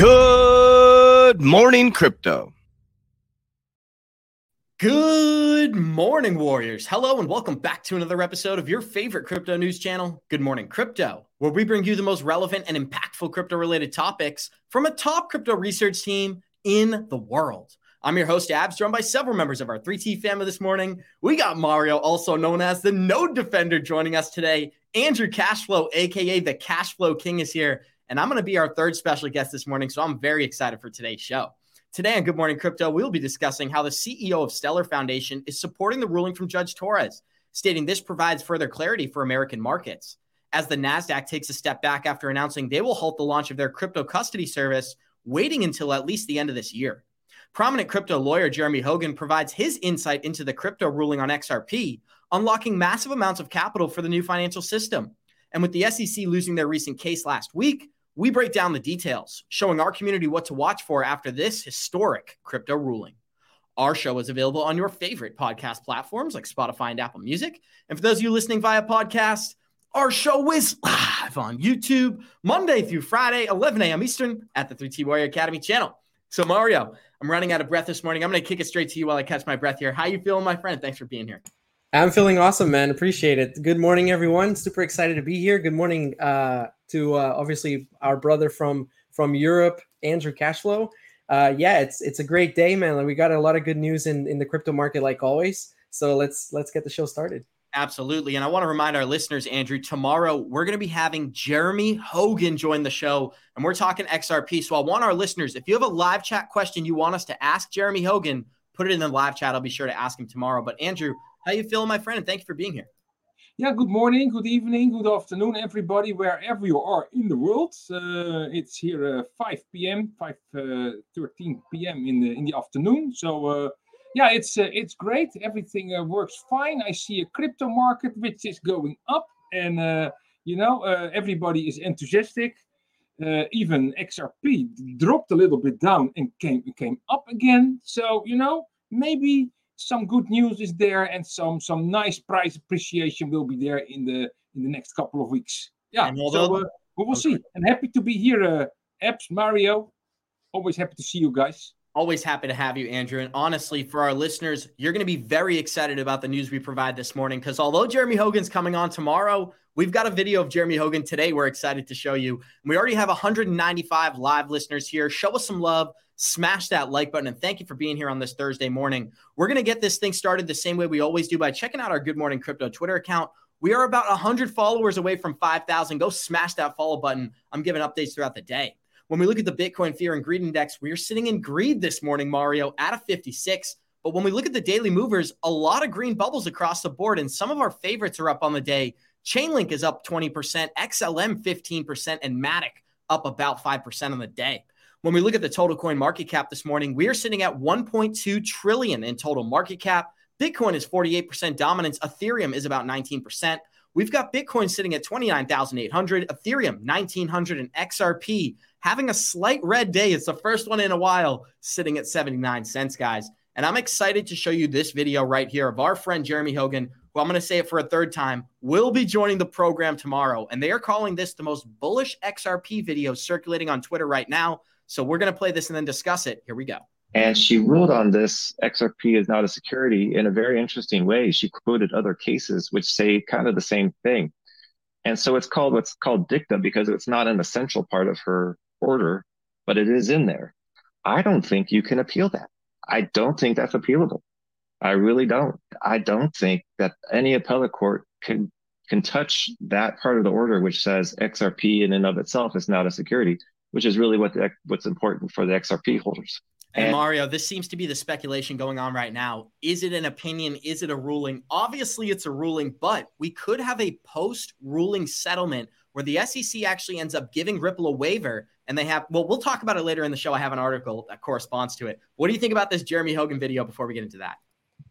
Good morning, crypto. Good morning, Warriors. Hello, and welcome back to another episode of your favorite crypto news channel, Good Morning Crypto, where we bring you the most relevant and impactful crypto related topics from a top crypto research team in the world. I'm your host, Abs, joined by several members of our 3T family this morning. We got Mario, also known as the Node Defender, joining us today. Andrew Cashflow, aka the Cashflow King, is here. And I'm going to be our third special guest this morning. So I'm very excited for today's show. Today on Good Morning Crypto, we'll be discussing how the CEO of Stellar Foundation is supporting the ruling from Judge Torres, stating this provides further clarity for American markets. As the NASDAQ takes a step back after announcing they will halt the launch of their crypto custody service, waiting until at least the end of this year. Prominent crypto lawyer Jeremy Hogan provides his insight into the crypto ruling on XRP, unlocking massive amounts of capital for the new financial system. And with the SEC losing their recent case last week, we break down the details, showing our community what to watch for after this historic crypto ruling. Our show is available on your favorite podcast platforms like Spotify and Apple Music. And for those of you listening via podcast, our show is live on YouTube Monday through Friday, 11 a.m. Eastern at the 3T Warrior Academy channel. So, Mario, I'm running out of breath this morning. I'm going to kick it straight to you while I catch my breath here. How you feeling, my friend? Thanks for being here. I'm feeling awesome, man. Appreciate it. Good morning, everyone. Super excited to be here. Good morning uh, to uh, obviously our brother from from Europe, Andrew Cashflow. Uh, yeah, it's it's a great day, man. We got a lot of good news in in the crypto market, like always. So let's let's get the show started. Absolutely. And I want to remind our listeners, Andrew, tomorrow we're going to be having Jeremy Hogan join the show and we're talking XRP. So I want our listeners, if you have a live chat question you want us to ask Jeremy Hogan, put it in the live chat. I'll be sure to ask him tomorrow. But Andrew, how you feeling, my friend? And thank you for being here. Yeah, good morning, good evening, good afternoon, everybody, wherever you are in the world. Uh, it's here uh, 5 p.m., 5 uh, 13 p.m. in the in the afternoon. So uh, yeah, it's uh, it's great. Everything uh, works fine. I see a crypto market which is going up, and you know everybody is enthusiastic. even XRP dropped a little bit down and came came up again. So you know maybe some good news is there and some some nice price appreciation will be there in the in the next couple of weeks. Yeah, so uh, we will see. And happy to be here, uh, Abs Mario. Always happy to see you guys. Always happy to have you, Andrew. And honestly, for our listeners, you're going to be very excited about the news we provide this morning because although Jeremy Hogan's coming on tomorrow, we've got a video of Jeremy Hogan today. We're excited to show you. We already have 195 live listeners here. Show us some love smash that like button. And thank you for being here on this Thursday morning. We're going to get this thing started the same way we always do by checking out our Good Morning Crypto Twitter account. We are about 100 followers away from 5,000. Go smash that follow button. I'm giving updates throughout the day. When we look at the Bitcoin Fear and Greed Index, we are sitting in greed this morning, Mario, at a 56. But when we look at the daily movers, a lot of green bubbles across the board, and some of our favorites are up on the day. Chainlink is up 20%, XLM 15%, and Matic up about 5% on the day. When we look at the total coin market cap this morning, we are sitting at 1.2 trillion in total market cap. Bitcoin is 48% dominance. Ethereum is about 19%. We've got Bitcoin sitting at 29,800, Ethereum 1900, and XRP having a slight red day. It's the first one in a while, sitting at 79 cents, guys. And I'm excited to show you this video right here of our friend Jeremy Hogan, who I'm going to say it for a third time, will be joining the program tomorrow. And they are calling this the most bullish XRP video circulating on Twitter right now. So we're going to play this and then discuss it. Here we go. And she ruled on this XRP is not a security in a very interesting way. She quoted other cases which say kind of the same thing. And so it's called what's called dicta because it's not an essential part of her order, but it is in there. I don't think you can appeal that. I don't think that's appealable. I really don't. I don't think that any appellate court can can touch that part of the order which says XRP in and of itself is not a security which is really what the, what's important for the XRP holders. And, and, Mario, this seems to be the speculation going on right now. Is it an opinion? Is it a ruling? Obviously, it's a ruling, but we could have a post ruling settlement where the SEC actually ends up giving Ripple a waiver and they have, well, we'll talk about it later in the show. I have an article that corresponds to it. What do you think about this Jeremy Hogan video before we get into that?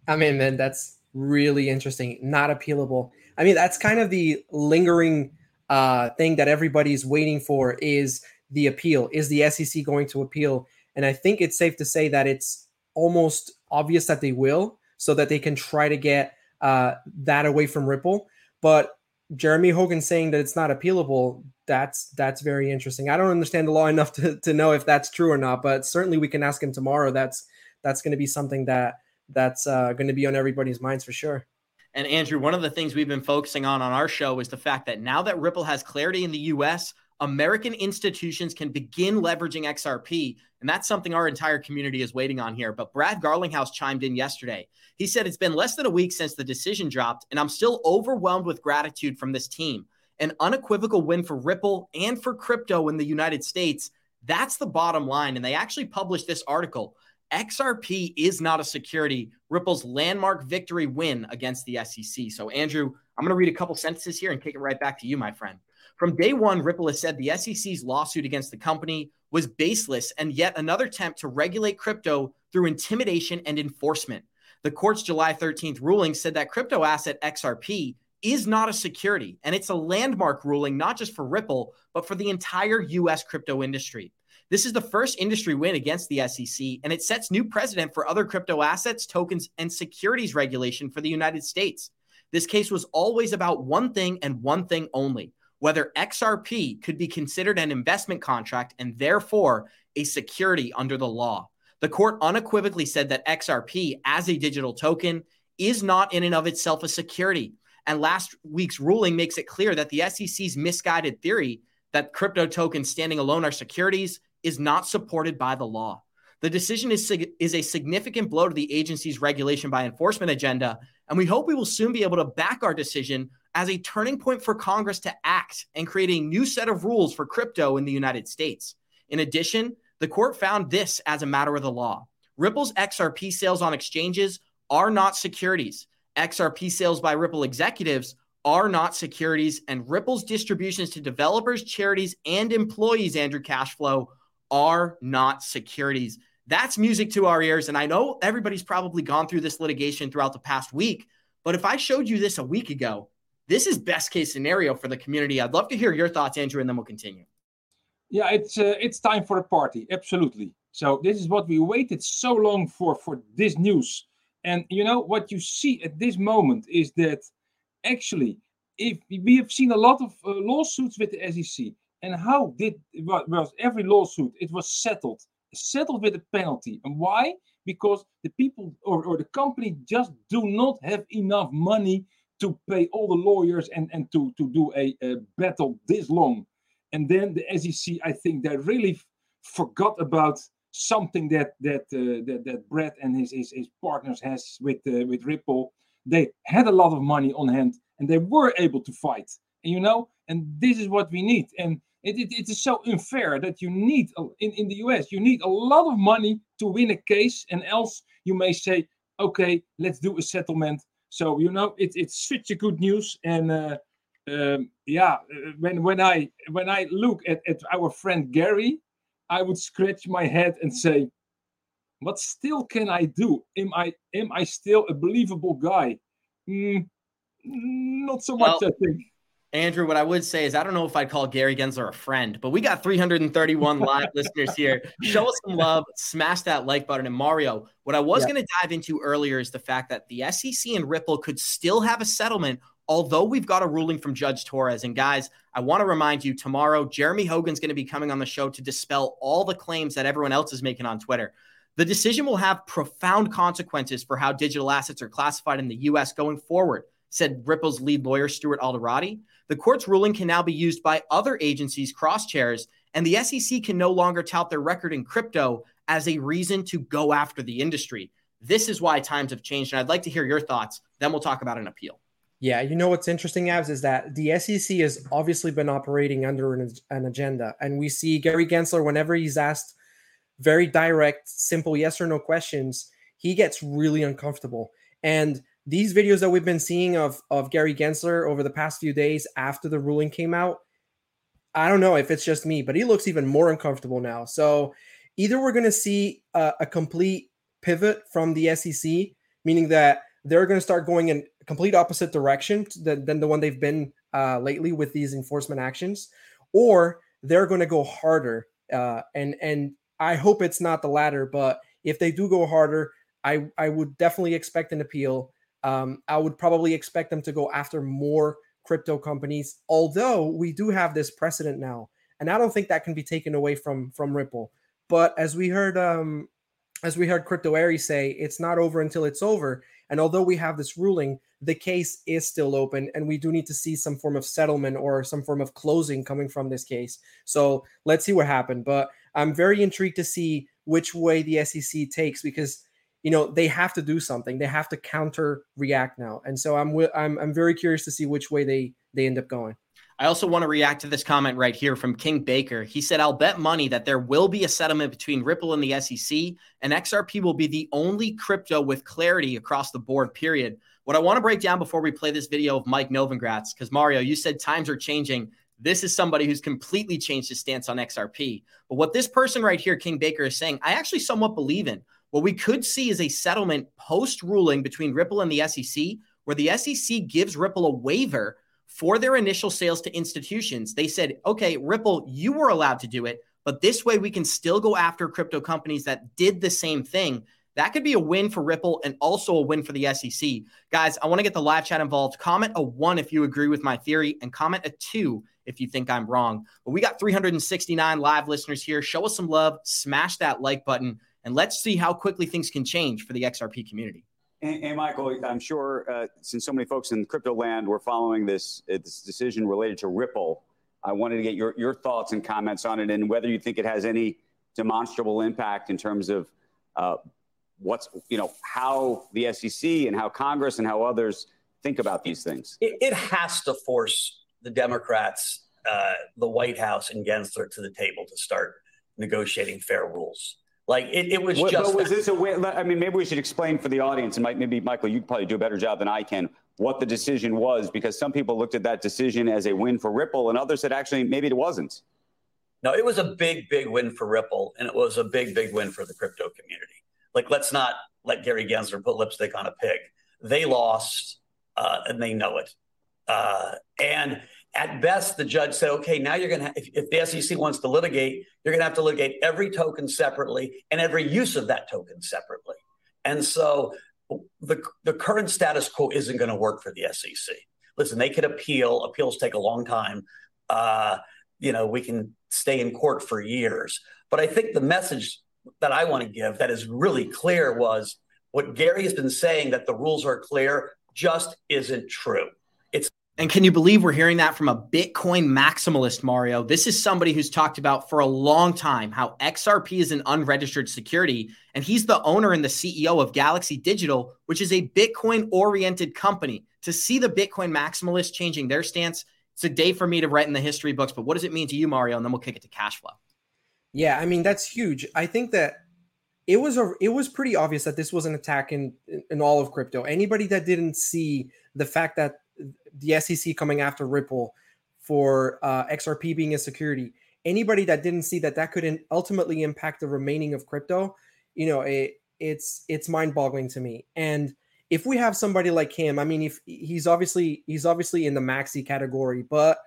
I mean, man, that's really interesting. Not appealable. I mean, that's kind of the lingering uh, thing that everybody's waiting for is the appeal. Is the SEC going to appeal? And I think it's safe to say that it's almost obvious that they will, so that they can try to get uh, that away from Ripple. But Jeremy Hogan saying that it's not appealable, that's that's very interesting. I don't understand the law enough to, to know if that's true or not, but certainly we can ask him tomorrow. That's that's going to be something that that's uh, going to be on everybody's minds for sure. And Andrew, one of the things we've been focusing on on our show is the fact that now that Ripple has clarity in the US, American institutions can begin leveraging XRP. And that's something our entire community is waiting on here. But Brad Garlinghouse chimed in yesterday. He said, It's been less than a week since the decision dropped, and I'm still overwhelmed with gratitude from this team. An unequivocal win for Ripple and for crypto in the United States. That's the bottom line. And they actually published this article. XRP is not a security. Ripple's landmark victory win against the SEC. So, Andrew, I'm going to read a couple sentences here and kick it right back to you, my friend. From day one, Ripple has said the SEC's lawsuit against the company was baseless and yet another attempt to regulate crypto through intimidation and enforcement. The court's July 13th ruling said that crypto asset XRP is not a security, and it's a landmark ruling not just for Ripple, but for the entire US crypto industry. This is the first industry win against the SEC, and it sets new precedent for other crypto assets, tokens, and securities regulation for the United States. This case was always about one thing and one thing only whether XRP could be considered an investment contract and therefore a security under the law. The court unequivocally said that XRP, as a digital token, is not in and of itself a security. And last week's ruling makes it clear that the SEC's misguided theory that crypto tokens standing alone are securities is not supported by the law. The decision is, is a significant blow to the agency's regulation by enforcement agenda, and we hope we will soon be able to back our decision as a turning point for Congress to act and create a new set of rules for crypto in the United States. In addition, the court found this as a matter of the law. Ripple's XRP sales on exchanges are not securities. XRP sales by Ripple executives are not securities, and Ripple's distributions to developers, charities, and employees, Andrew Cashflow, are not securities. That's music to our ears. And I know everybody's probably gone through this litigation throughout the past week, but if I showed you this a week ago, this is best case scenario for the community. I'd love to hear your thoughts, Andrew, and then we'll continue. Yeah, it's uh, it's time for a party. Absolutely. So this is what we waited so long for for this news. And you know what you see at this moment is that actually, if we have seen a lot of uh, lawsuits with the SEC, and how did was every lawsuit it was settled settled with a penalty and why because the people or, or the company just do not have enough money to pay all the lawyers and, and to, to do a, a battle this long. And then the SEC, I think they really forgot about something that that uh, that, that Brad and his, his, his partners has with uh, with Ripple. They had a lot of money on hand and they were able to fight. And you know, and this is what we need. And it, it, it is so unfair that you need in, in the US you need a lot of money to win a case, and else you may say, okay, let's do a settlement so you know, it's it's such a good news, and uh, um, yeah, uh, when when I when I look at, at our friend Gary, I would scratch my head and say, "What still can I do? Am I am I still a believable guy?" Mm, not so much, well, I think. Andrew, what I would say is I don't know if I'd call Gary Gensler a friend, but we got 331 live listeners here. Show us some love, smash that like button. And Mario, what I was yeah. going to dive into earlier is the fact that the SEC and Ripple could still have a settlement, although we've got a ruling from Judge Torres. And guys, I want to remind you tomorrow, Jeremy Hogan's going to be coming on the show to dispel all the claims that everyone else is making on Twitter. The decision will have profound consequences for how digital assets are classified in the US going forward, said Ripple's lead lawyer, Stuart Alderoty. The court's ruling can now be used by other agencies, cross chairs, and the SEC can no longer tout their record in crypto as a reason to go after the industry. This is why times have changed. And I'd like to hear your thoughts. Then we'll talk about an appeal. Yeah, you know what's interesting, Abs, is that the SEC has obviously been operating under an, an agenda. And we see Gary Gensler, whenever he's asked very direct, simple yes or no questions, he gets really uncomfortable. And these videos that we've been seeing of of Gary Gensler over the past few days after the ruling came out, I don't know if it's just me, but he looks even more uncomfortable now. So either we're going to see a, a, complete pivot from the SEC, meaning that they're going to start going in complete opposite direction than, than the one they've been uh, lately with these enforcement actions, or they're going to go harder. Uh, and and I hope it's not the latter, but if they do go harder, I I would definitely expect an appeal. Um, I would probably expect them to go after more crypto companies, although we do have this precedent now, and I don't think that can be taken away from from Ripple. But as we heard, um, as we heard Crypto Aries say, it's not over until it's over. And although we have this ruling, the case is still open, and we do need to see some form of settlement or some form of closing coming from this case. So let's see what happened. But I'm very intrigued to see which way the SEC takes because you know they have to do something they have to counter react now and so i'm i'm i'm very curious to see which way they they end up going I also want to react to this comment right here from King Baker. He said, I'll bet money that there will be a settlement between Ripple and the SEC, and XRP will be the only crypto with clarity across the board, period. What I want to break down before we play this video of Mike Novogratz, because Mario, you said times are changing. This is somebody who's completely changed his stance on XRP. But what this person right here, King Baker, is saying, I actually somewhat believe in. What we could see is a settlement post ruling between Ripple and the SEC, where the SEC gives Ripple a waiver for their initial sales to institutions. They said, okay, Ripple, you were allowed to do it, but this way we can still go after crypto companies that did the same thing. That could be a win for Ripple and also a win for the SEC. Guys, I want to get the live chat involved. Comment a one if you agree with my theory, and comment a two if you think I'm wrong. But we got 369 live listeners here. Show us some love, smash that like button and let's see how quickly things can change for the XRP community. And, and Michael, I'm sure uh, since so many folks in crypto land were following this, uh, this decision related to Ripple, I wanted to get your, your thoughts and comments on it and whether you think it has any demonstrable impact in terms of uh, what's, you know, how the SEC and how Congress and how others think about these things. It, it has to force the Democrats, uh, the White House, and Gensler to the table to start negotiating fair rules. Like it, it was what, just. was this a win? I mean, maybe we should explain for the audience, and maybe Michael, you could probably do a better job than I can, what the decision was, because some people looked at that decision as a win for Ripple, and others said actually maybe it wasn't. No, it was a big, big win for Ripple, and it was a big, big win for the crypto community. Like, let's not let Gary Gensler put lipstick on a pig. They lost, uh, and they know it. Uh, and at best, the judge said, okay, now you're going to, if, if the SEC wants to litigate, you're going to have to litigate every token separately and every use of that token separately. And so the, the current status quo isn't going to work for the SEC. Listen, they could appeal. Appeals take a long time. Uh, you know, we can stay in court for years. But I think the message that I want to give that is really clear was what Gary has been saying that the rules are clear just isn't true. And can you believe we're hearing that from a Bitcoin maximalist, Mario? This is somebody who's talked about for a long time how XRP is an unregistered security. And he's the owner and the CEO of Galaxy Digital, which is a Bitcoin oriented company. To see the Bitcoin maximalist changing their stance, it's a day for me to write in the history books. But what does it mean to you, Mario? And then we'll kick it to cash flow. Yeah, I mean, that's huge. I think that it was a it was pretty obvious that this was an attack in in all of crypto. Anybody that didn't see the fact that the SEC coming after Ripple for uh, XRP being a security. Anybody that didn't see that that could ultimately impact the remaining of crypto, you know, it, it's it's mind-boggling to me. And if we have somebody like him, I mean, if he's obviously he's obviously in the maxi category, but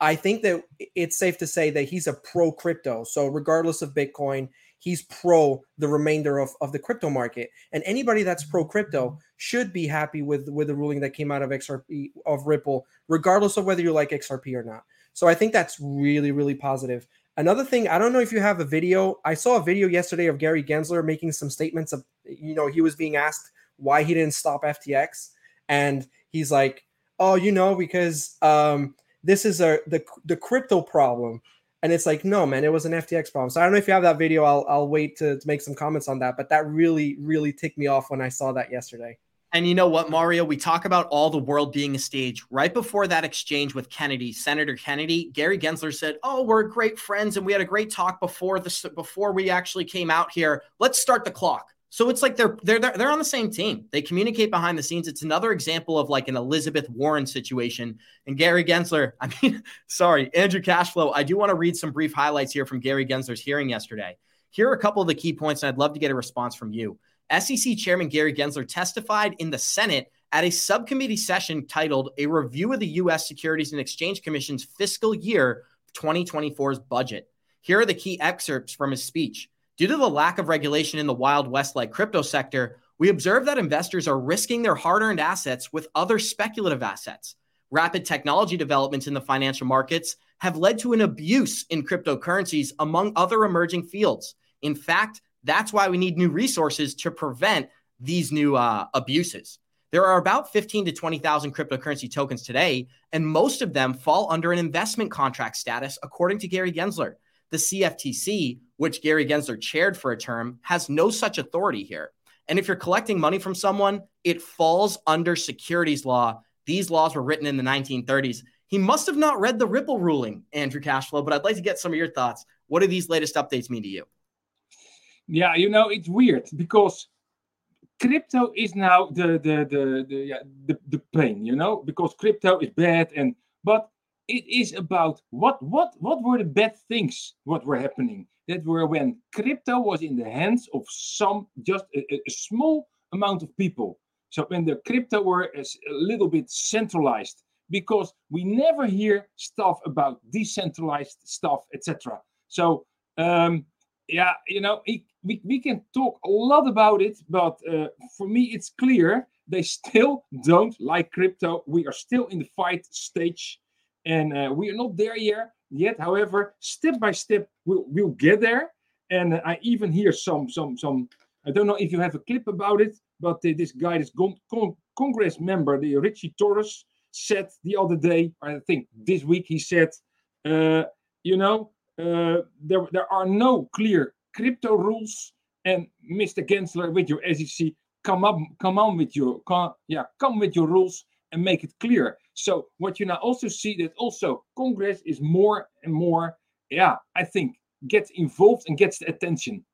I think that it's safe to say that he's a pro crypto. So regardless of Bitcoin, he's pro the remainder of, of the crypto market. And anybody that's pro crypto should be happy with with the ruling that came out of XRP of Ripple, regardless of whether you like XRP or not. So I think that's really, really positive. Another thing, I don't know if you have a video. I saw a video yesterday of Gary Gensler making some statements of, you know, he was being asked why he didn't stop FTX. And he's like, oh, you know, because um, this is a the the crypto problem and it's like no man it was an ftx problem so i don't know if you have that video i'll, I'll wait to, to make some comments on that but that really really ticked me off when i saw that yesterday And you know what, Mario? We talk about all the world being a stage. Right before that exchange with Kennedy, Senator Kennedy, Gary Gensler said, "Oh, we're great friends, and we had a great talk before this. Before we actually came out here, let's start the clock." So it's like they're they're they're on the same team. They communicate behind the scenes. It's another example of like an Elizabeth Warren situation. And Gary Gensler, I mean, sorry, Andrew Cashflow. I do want to read some brief highlights here from Gary Gensler's hearing yesterday. Here are a couple of the key points, and I'd love to get a response from you. SEC Chairman Gary Gensler testified in the Senate at a subcommittee session titled A Review of the U.S. Securities and Exchange Commission's Fiscal Year 2024's Budget. Here are the key excerpts from his speech. Due to the lack of regulation in the Wild West like crypto sector, we observe that investors are risking their hard earned assets with other speculative assets. Rapid technology developments in the financial markets have led to an abuse in cryptocurrencies among other emerging fields. In fact, that's why we need new resources to prevent these new uh, abuses. There are about 15 to 20,000 cryptocurrency tokens today, and most of them fall under an investment contract status, according to Gary Gensler. The CFTC, which Gary Gensler chaired for a term, has no such authority here. And if you're collecting money from someone, it falls under securities law. These laws were written in the 1930s. He must have not read the Ripple ruling, Andrew Cashflow, but I'd like to get some of your thoughts. What do these latest updates mean to you? Yeah, you know, it's weird because crypto is now the the the the yeah, the, the pain, you know, because crypto is bad and but it is about what what what were the bad things what were happening that were when crypto was in the hands of some just a, a small amount of people. So when the crypto were a, little bit centralized because we never hear stuff about decentralized stuff etc so um yeah you know it, we, we can talk a lot about it, but uh, for me, it's clear they still don't like crypto. We are still in the fight stage, and uh, we are not there yet. Yet, however, step by step, we'll, we'll get there. And I even hear some some some. I don't know if you have a clip about it, but uh, this guy, this con- con- Congress member, the Richie Torres, said the other day, I think this week, he said, uh, you know, uh, there there are no clear crypto rules. And Mr. Gensler, with your SEC, come up, come on with your, come, yeah, come with your rules and make it clear. So what you now also see that also Congress is more and more, yeah, I think gets involved and gets the attention.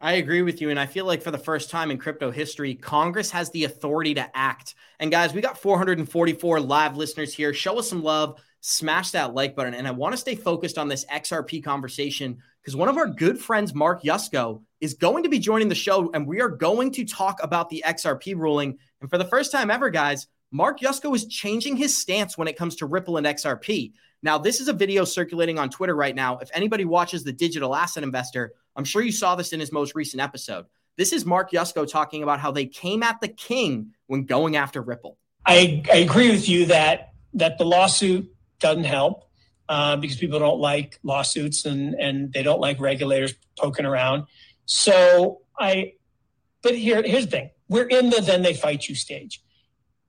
I agree with you. And I feel like for the first time in crypto history, Congress has the authority to act. And guys, we got 444 live listeners here. Show us some love, smash that like button. And I want to stay focused on this XRP conversation because one of our good friends, Mark Yusko, is going to be joining the show, and we are going to talk about the XRP ruling. And for the first time ever, guys, Mark Yusko is changing his stance when it comes to Ripple and XRP. Now, this is a video circulating on Twitter right now. If anybody watches the digital asset investor, I'm sure you saw this in his most recent episode. This is Mark Yusko talking about how they came at the king when going after Ripple. I, I agree with you that that the lawsuit doesn't help uh, because people don't like lawsuits and and they don't like regulators poking around. So I, but here here's the thing: we're in the then they fight you stage,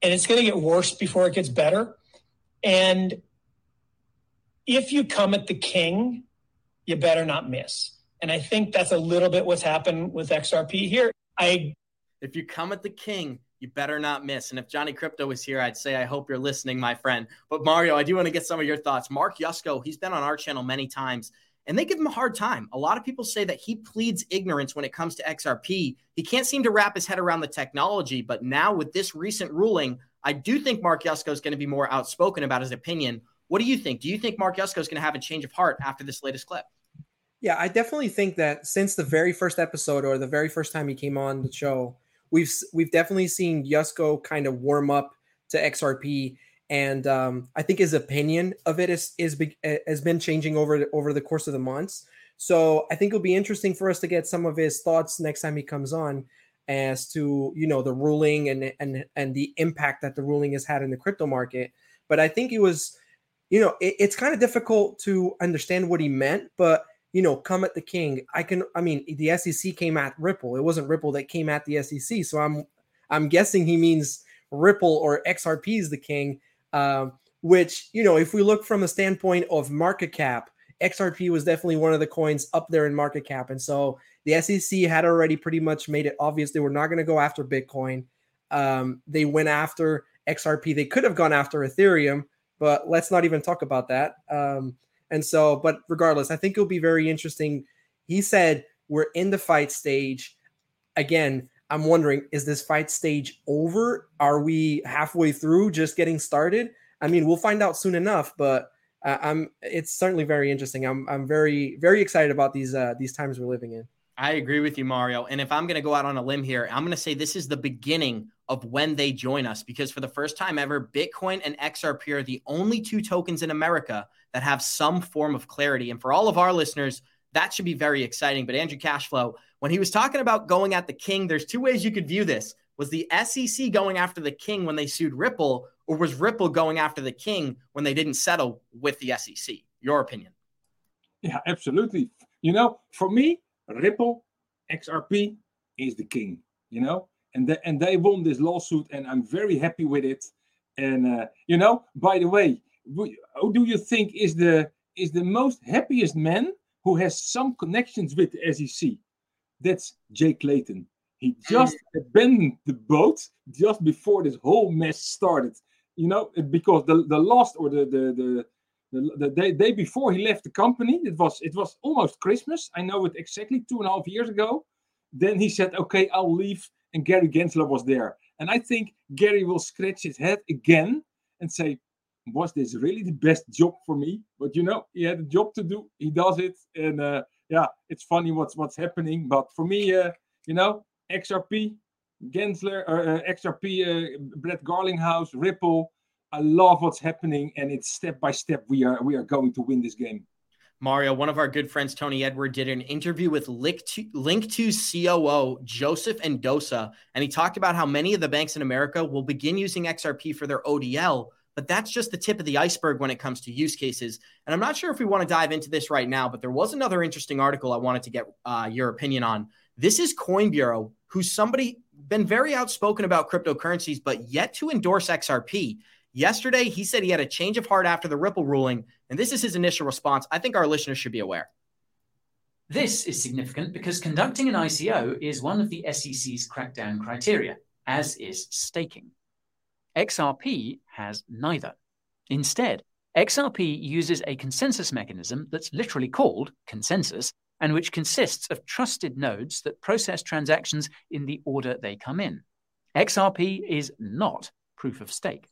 and it's going to get worse before it gets better. And if you come at the king, you better not miss. And I think that's a little bit what's happened with XRP here. I if you come at the king, you better not miss. And if Johnny Krypto was here, I'd say, I hope you're listening, my friend. But Mario, I do want to get some of your thoughts. Mark Yusko, he's been on our channel many times and they give him a hard time. A lot of people say that he pleads ignorance when it comes to XRP. He can't seem to wrap his head around the technology. But now with this recent ruling, I do think Mark Yusko is going to be more outspoken about his opinion. What do you think? Do you think Mark Yusko is going to have a change of heart after this latest clip? Yeah, I definitely think that since the very first episode or the very first time he came on the show, we've we've definitely seen Yusko kind of warm up to XRP, and um, I think his opinion of it is is has been changing over over the course of the months. So I think it'll be interesting for us to get some of his thoughts next time he comes on as to you know the ruling and and and the impact that the ruling has had in the crypto market. But I think it was, you know, it, it's kind of difficult to understand what he meant, but you know, come at the king. I can, I mean, the SEC came at Ripple. It wasn't Ripple that came at the SEC. So I'm, I'm guessing he means Ripple or XRP is the king. Um, which, you know, if we look from a standpoint of market cap, XRP was definitely one of the coins up there in market cap. And so the SEC had already pretty much made it obvious they were not going to go after Bitcoin. um, they went after XRP. They could have gone after Ethereum, but let's not even talk about that. Um, and so, but regardless, I think it'll be very interesting. He said we're in the fight stage. Again, I'm wondering, is this fight stage over? Are we halfway through, just getting started? I mean, we'll find out soon enough, but uh, I'm. It's certainly very interesting. I'm. I'm very, very excited about these uh, these times we're living in. I agree with you, Mario. And if I'm going to go out on a limb here, I'm going to say this is the beginning of when they join us because for the first time ever, Bitcoin and XRP are the only two tokens in America that have some form of clarity. And for all of our listeners, that should be very exciting. But Andrew Cashflow, when he was talking about going at the king, there's two ways you could view this. Was the SEC going after the king when they sued Ripple, or was Ripple going after the king when they didn't settle with the SEC? Your opinion? Yeah, absolutely. You know, for me, Ripple, XRP is the king, you know, and they, and they won this lawsuit, and I'm very happy with it. And uh, you know, by the way, who do you think is the is the most happiest man who has some connections with the SEC? That's Jay Clayton. He just abandoned the boat just before this whole mess started. You know, because the the last or the the the the, the day, day before he left the company it was it was almost christmas i know it exactly two and a half years ago then he said okay i'll leave and gary gensler was there and i think gary will scratch his head again and say was this really the best job for me but you know he had a job to do he does it and uh, yeah it's funny what's what's happening but for me uh, you know xrp gensler or uh, xrp uh, brett garlinghouse ripple I love what's happening, and it's step by step. We are we are going to win this game. Mario, one of our good friends, Tony Edward, did an interview with Linqto COO Joseph Endosa, and he talked about how many of the banks in America will begin using XRP for their ODL, but that's just the tip of the iceberg when it comes to use cases. And I'm not sure if we want to dive into this right now, but there was another interesting article I wanted to get uh, your opinion on. This is Coin Bureau, who's somebody been very outspoken about cryptocurrencies, but yet to endorse XRP. Yesterday, he said he had a change of heart after the Ripple ruling, and this is his initial response. I think our listeners should be aware. This is significant because conducting an ICO is one of the SEC's crackdown criteria, as is staking. XRP has neither. Instead, XRP uses a consensus mechanism that's literally called consensus and which consists of trusted nodes that process transactions in the order they come in. XRP is not proof of stake.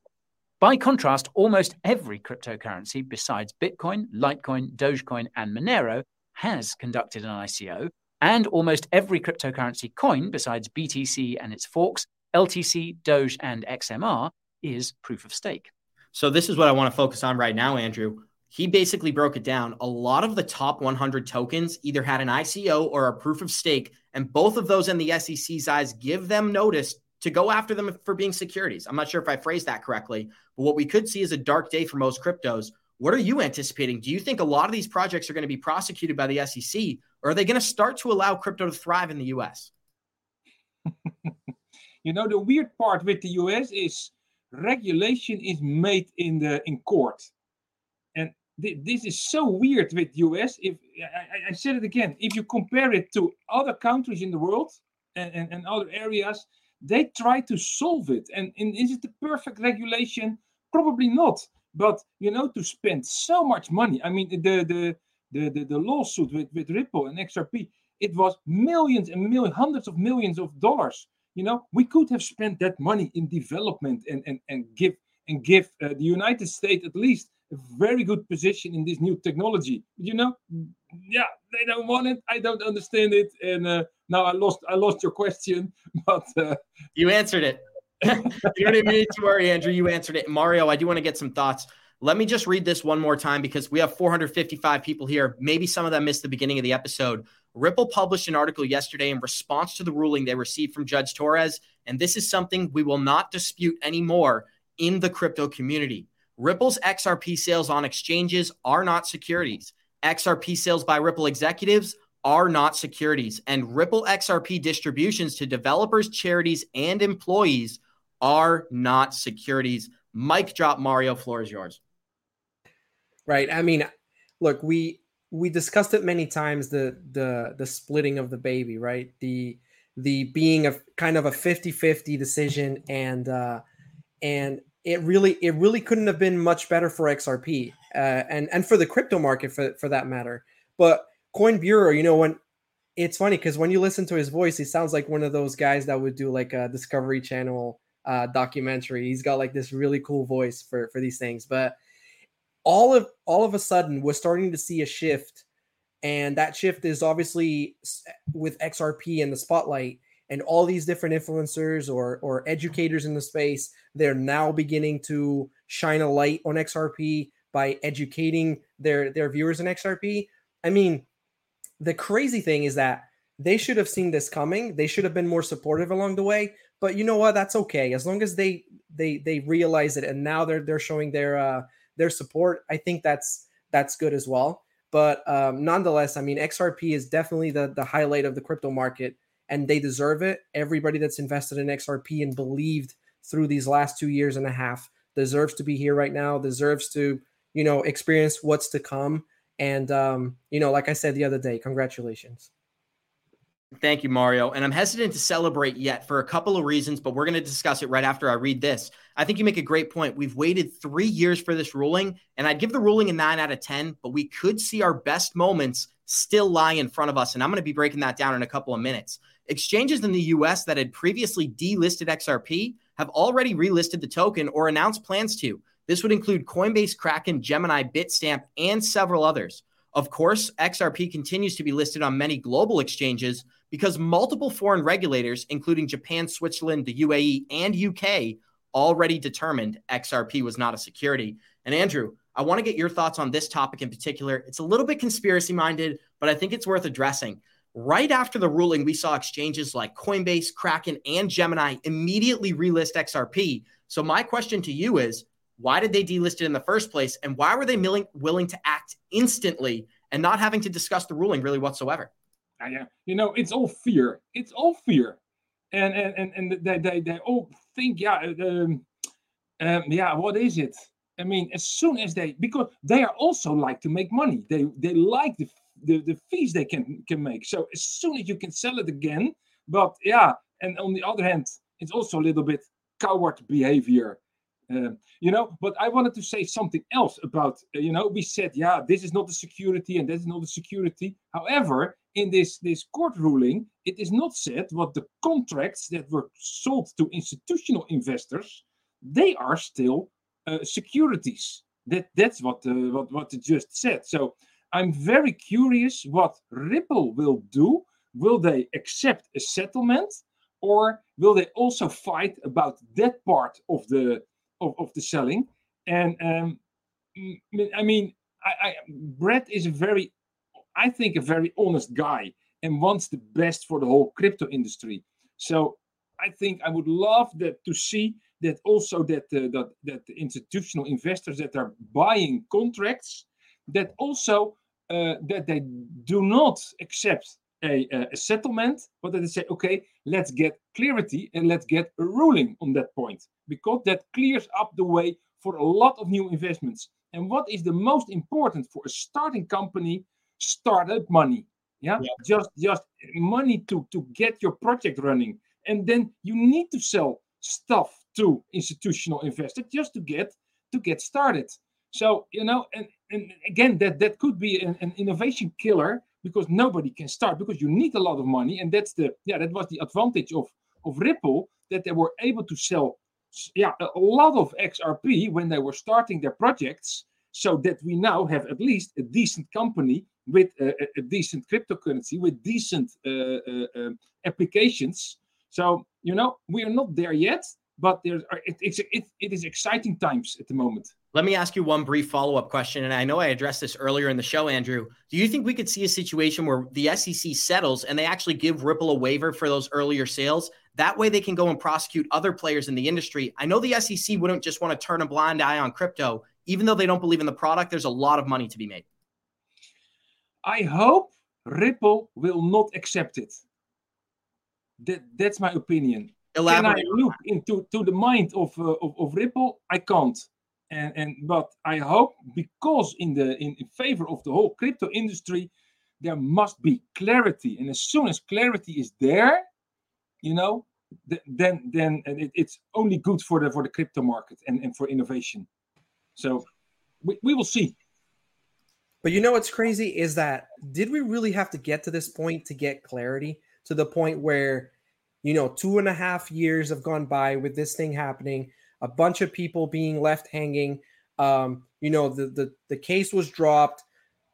By contrast, almost every cryptocurrency besides Bitcoin, Litecoin, Dogecoin, and Monero has conducted an ICO, and almost every cryptocurrency coin besides BTC and its forks, LTC, Doge, and XMR is proof of stake. So, this is what I want to focus on right now, Andrew. He basically broke it down. A lot of the top 100 tokens either had an ICO or a proof of stake, and both of those in the SEC's eyes give them notice to go after them for being securities. I'm not sure if I phrased that correctly, but what we could see is a dark day for most cryptos. What are you anticipating? Do you think a lot of these projects are going to be prosecuted by the SEC, or are they going to start to allow crypto to thrive in the US? you know, the weird part with the US is regulation is made in the in court. And th- this is so weird with US. If I, I, said it again, if you compare it to other countries in the world and, and, and other areas, they try to solve it. And, and is it the perfect regulation? Probably not. But you know, to spend so much money. I mean, the the the the, the lawsuit with, with Ripple and XRP, it was millions and millions, hundreds of millions of dollars. You know, we could have spent that money in development and and, and give and give uh, the United States at least a very good position in this new technology. You know, yeah, they don't want it. I don't understand it, and uh, now I lost I lost your question, but uh, you answered it. you don't even need to worry, Andrew. You answered it. Mario, I do want to get some thoughts. Let me just read this one more time because we have 455 people here. Maybe some of them missed the beginning of the episode. Ripple published an article yesterday in response to the ruling they received from Judge Torres, and this is something we will not dispute anymore in the crypto community. Ripple's XRP sales on exchanges are not securities. XRP sales by Ripple executives are not securities, and Ripple XRP distributions to developers, charities, and employees are not securities. Mic drop, Mario. Floor is yours. Right. I mean, look, we we discussed it many times the the the splitting of the baby, right? The the being a kind of a 50-50 decision and uh and it really it really couldn't have been much better for XRP uh, and and for the crypto market for for that matter. But Coin Bureau, you know, when it's funny because when you listen to his voice, he sounds like one of those guys that would do like a Discovery Channel uh, documentary. He's got like this really cool voice for for these things. But all of all of a sudden, we're starting to see a shift, and that shift is obviously with XRP in the spotlight and all these different influencers or or educators in the space they're now beginning to shine a light on XRP by educating their their viewers in XRP. I mean, the crazy thing is that they should have seen this coming. They should have been more supportive along the way. But you know what? That's okay as long as they they they realize it and now they're they're showing their uh their support. I think that's that's good as well. But um, nonetheless, I mean, XRP is definitely the the highlight of the crypto market, and they deserve it. Everybody that's invested in XRP and believed through these last two years and a half deserves to be here right now. Deserves to you know experience what's to come. And um, you know, like I said the other day, congratulations. Thank you, Mario. And I'm hesitant to celebrate yet for a couple of reasons, but we're going to discuss it right after I read this. I think you make a great point. We've waited three years for this ruling, and I'd give the ruling a nine out of 10, but we could see our best moments still lie in front of us. And I'm going to be breaking that down in a couple of minutes. Exchanges in the US that had previously delisted XRP have already relisted the token or announced plans to. This would include Coinbase, Kraken, Gemini, Bitstamp, and several others. Of course, XRP continues to be listed on many global exchanges because multiple foreign regulators, including Japan, Switzerland, the UAE, and UK, already determined XRP was not a security. And Andrew, I want to get your thoughts on this topic in particular. It's a little bit conspiracy minded, but I think it's worth addressing. Right after the ruling, we saw exchanges like Coinbase, Kraken, and Gemini immediately relist XRP. So, my question to you is why did they delist it in the first place? And why were they willing, willing to act instantly and not having to discuss the ruling really whatsoever? Yeah, you know, it's all fear. It's all fear. And and and, and they, they, they all think, yeah, um, um, yeah, what is it? I mean, as soon as they, because they are also like to make money. They they like the the, the fees they can can make. So as soon as you can sell it again, but yeah, and on the other hand, it's also a little bit coward behavior uh, you know, but I wanted to say something else about, uh, you know, we said, yeah, this is not the security and this is not the security. However, in this, this court ruling, it is not said what the contracts that were sold to institutional investors, they are still uh, securities. That that's what uh, what what it just said. So I'm very curious what Ripple will do. Will they accept a settlement, or will they also fight about that part of the of, of the selling. And um, I mean, I, I, Brett is a very, I think, a very honest guy and wants the best for the whole crypto industry. So I think I would love that to see that also that uh, that that the institutional investors that are buying contracts that also uh, that they do not accept a, a, settlement, but that they say, okay, let's get clarity and let's get a ruling on that point because that clears up the way for a lot of new investments. And what is the most important for a starting company? Startup money. Yeah? yeah, just just money to to get your project running, and then you need to sell stuff to institutional investors just to get to get started. So you know, and and again, that that could be an, an innovation killer because nobody can start because you need a lot of money, and that's the yeah that was the advantage of of Ripple that they were able to sell yeah, a lot of XRP when they were starting their projects, so that we now have at least a decent company with a, a decent cryptocurrency with decent uh, uh, uh, applications. So you know we are not there yet, but there's uh, it, it's it, it is exciting times at the moment. Let me ask you one brief follow up question. And I know I addressed this earlier in the show, Andrew. Do you think we could see a situation where the SEC settles and they actually give Ripple a waiver for those earlier sales? That way they can go and prosecute other players in the industry. I know the SEC wouldn't just want to turn a blind eye on crypto. Even though they don't believe in the product, there's a lot of money to be made. I hope Ripple will not accept it. That, that's my opinion. Elaborate. Can I look into to the mind of, uh, of, of Ripple? I can't and and but I hope because in the in, in favor of the whole crypto industry, there must be clarity, and as soon as clarity is there, you know, th- then then it, it's only good for the for the crypto market and, and for innovation. So we, we will see. But you know what's crazy is that did we really have to get to this point to get clarity to the point where, you know, two and a half years have gone by with this thing happening, a bunch of people being left hanging. Um, you know, the the the case was dropped,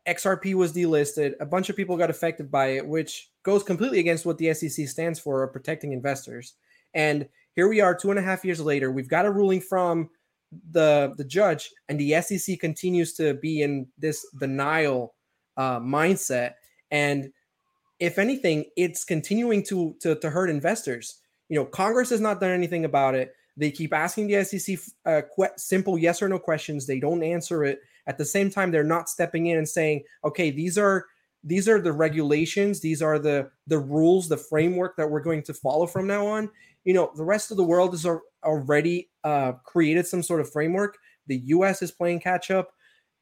XRP was delisted, a bunch of people got affected by it, which goes completely against what the SEC stands for, protecting investors. And here we are, two and a half years later. We've got a ruling from the the judge and the SEC continues to be in this denial uh, mindset. And if anything it's continuing to, to to hurt investors. You know Congress has not done anything about it. They keep asking the SEC uh, simple yes or no questions. They don't answer it. At the same time they're not stepping in and saying okay these are these are the regulations. These are the the rules the framework that we're going to follow from now on. You know the rest of the world is already uh, created some sort of framework. The us is playing catch up.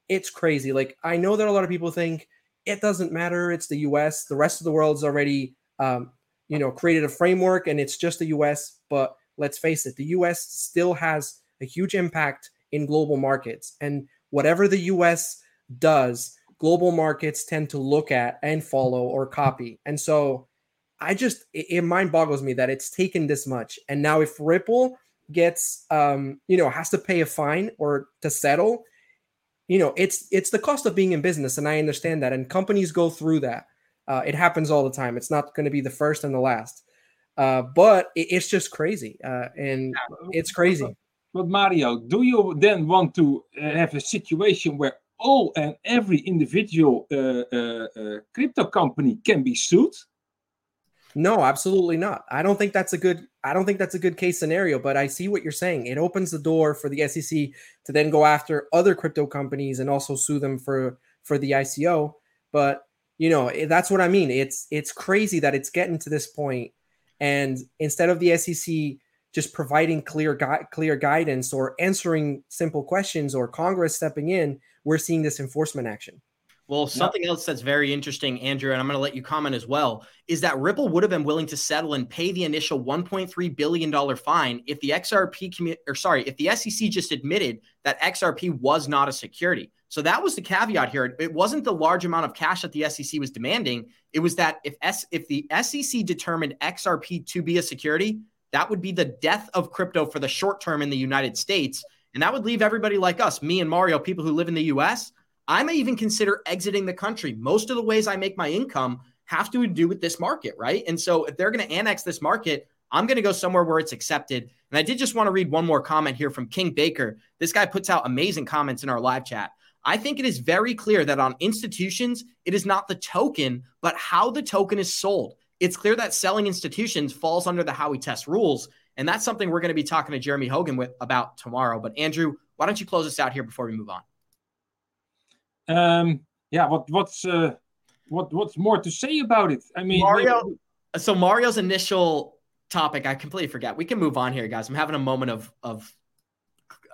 It's crazy. Like i know that a lot of people think it doesn't matter. It's the us the rest of the world's already um, you know created a framework and it's just the us but let's face it the us still has a huge impact in global markets. And whatever the us does global markets tend to look at and follow or copy. And so I just it, it mind boggles me that it's taken this much. And now if Ripple gets um, you know, has to pay a fine or to settle, you know, it's it's the cost of being in business and I understand that and companies go through that. Uh, it happens all the time. It's not going to be the first and the last. Uh, but it, it's just crazy. Uh, and it's crazy. But Mario, do you then want to uh, have a situation where all and every individual uh, uh, uh, crypto company can be sued? No, absolutely not. I don't think that's a good. I don't think that's a good case scenario. But I see what you're saying. It opens the door for the SEC to then go after other crypto companies and also sue them for for the ICO. But you know eh, that's what I mean. It's it's crazy that it's getting to this point, and instead of the SEC just providing clear gui- clear guidance or answering simple questions or Congress stepping in, we're seeing this enforcement action. Well, something else that's very interesting, Andrew, and I'm going to let you comment as well, is that Ripple would have been willing to settle and pay the initial 1.3 billion dollar fine if the XRP commu- or sorry, if the SEC just admitted that XRP was not a security. So that was the caveat here. It wasn't the large amount of cash that the SEC was demanding. It was that if S- if the SEC determined XRP to be a security, that would be the death of crypto for the short term in the United States. And that would leave everybody like us, me and Mario, people who live in the US. I may even consider exiting the country. Most of the ways I make my income have to do with this market, right? And so if they're going to annex this market, I'm going to go somewhere where it's accepted. And I did just want to read one more comment here from King Baker. This guy puts out amazing comments in our live chat. I think it is very clear that on institutions, it is not the token, but how the token is sold. It's clear that selling institutions falls under the Howey test rules. And that's something we're going to be talking to Jeremy Hogan with about tomorrow. But Andrew, why don't you close us out here before we move on? Um, yeah, what what's uh, what what's more to say about it? I mean, Mario. So Mario's initial topic, I completely forget. We can move on here, guys. I'm having a moment of of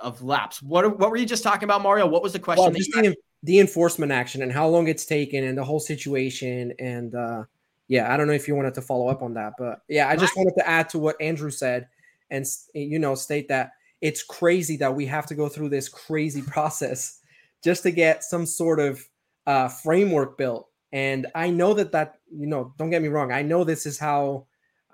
of lapse. What what were you just talking about, Mario? What was the question? Well, just the, the enforcement action and how long it's taken and the whole situation and uh yeah, I don't know if you wanted to follow up on that, but yeah, I just wanted to add to what Andrew said and you know state that it's crazy that we have to go through this crazy process just to get some sort of uh, framework built. And I know that that you know, don't get me wrong, I know this is how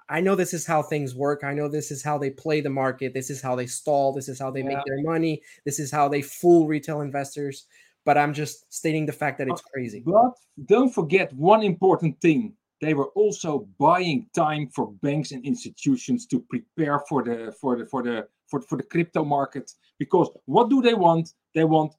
I know this is how things work. I know this is how they play the market. This is how they stall. This is how they yeah. make their money. This is how they fool retail investors. But I'm just stating the fact that it's crazy. But don't forget one important thing they were also buying time for banks and institutions to prepare for the for the for the for, for the crypto market because what do they want they want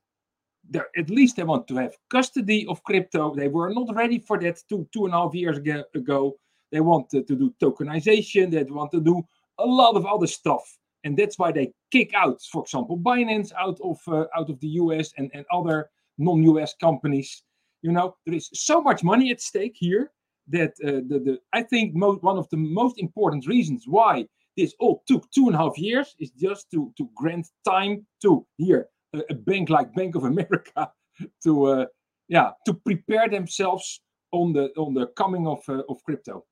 at least they want to have custody of crypto. They were not ready for that two two and a half years ago they want to, do tokenization. They want to do a lot of other stuff. And that's why they kick out for example binance out of uh, out of the us and, and other non-us companies. You know there is so much money at stake here that uh, the, the I think most, one of the most important reasons why this all took two and a half years is just to to grant time to here a, bank like Bank of America to uh, yeah to prepare themselves on the on the coming of uh, of crypto.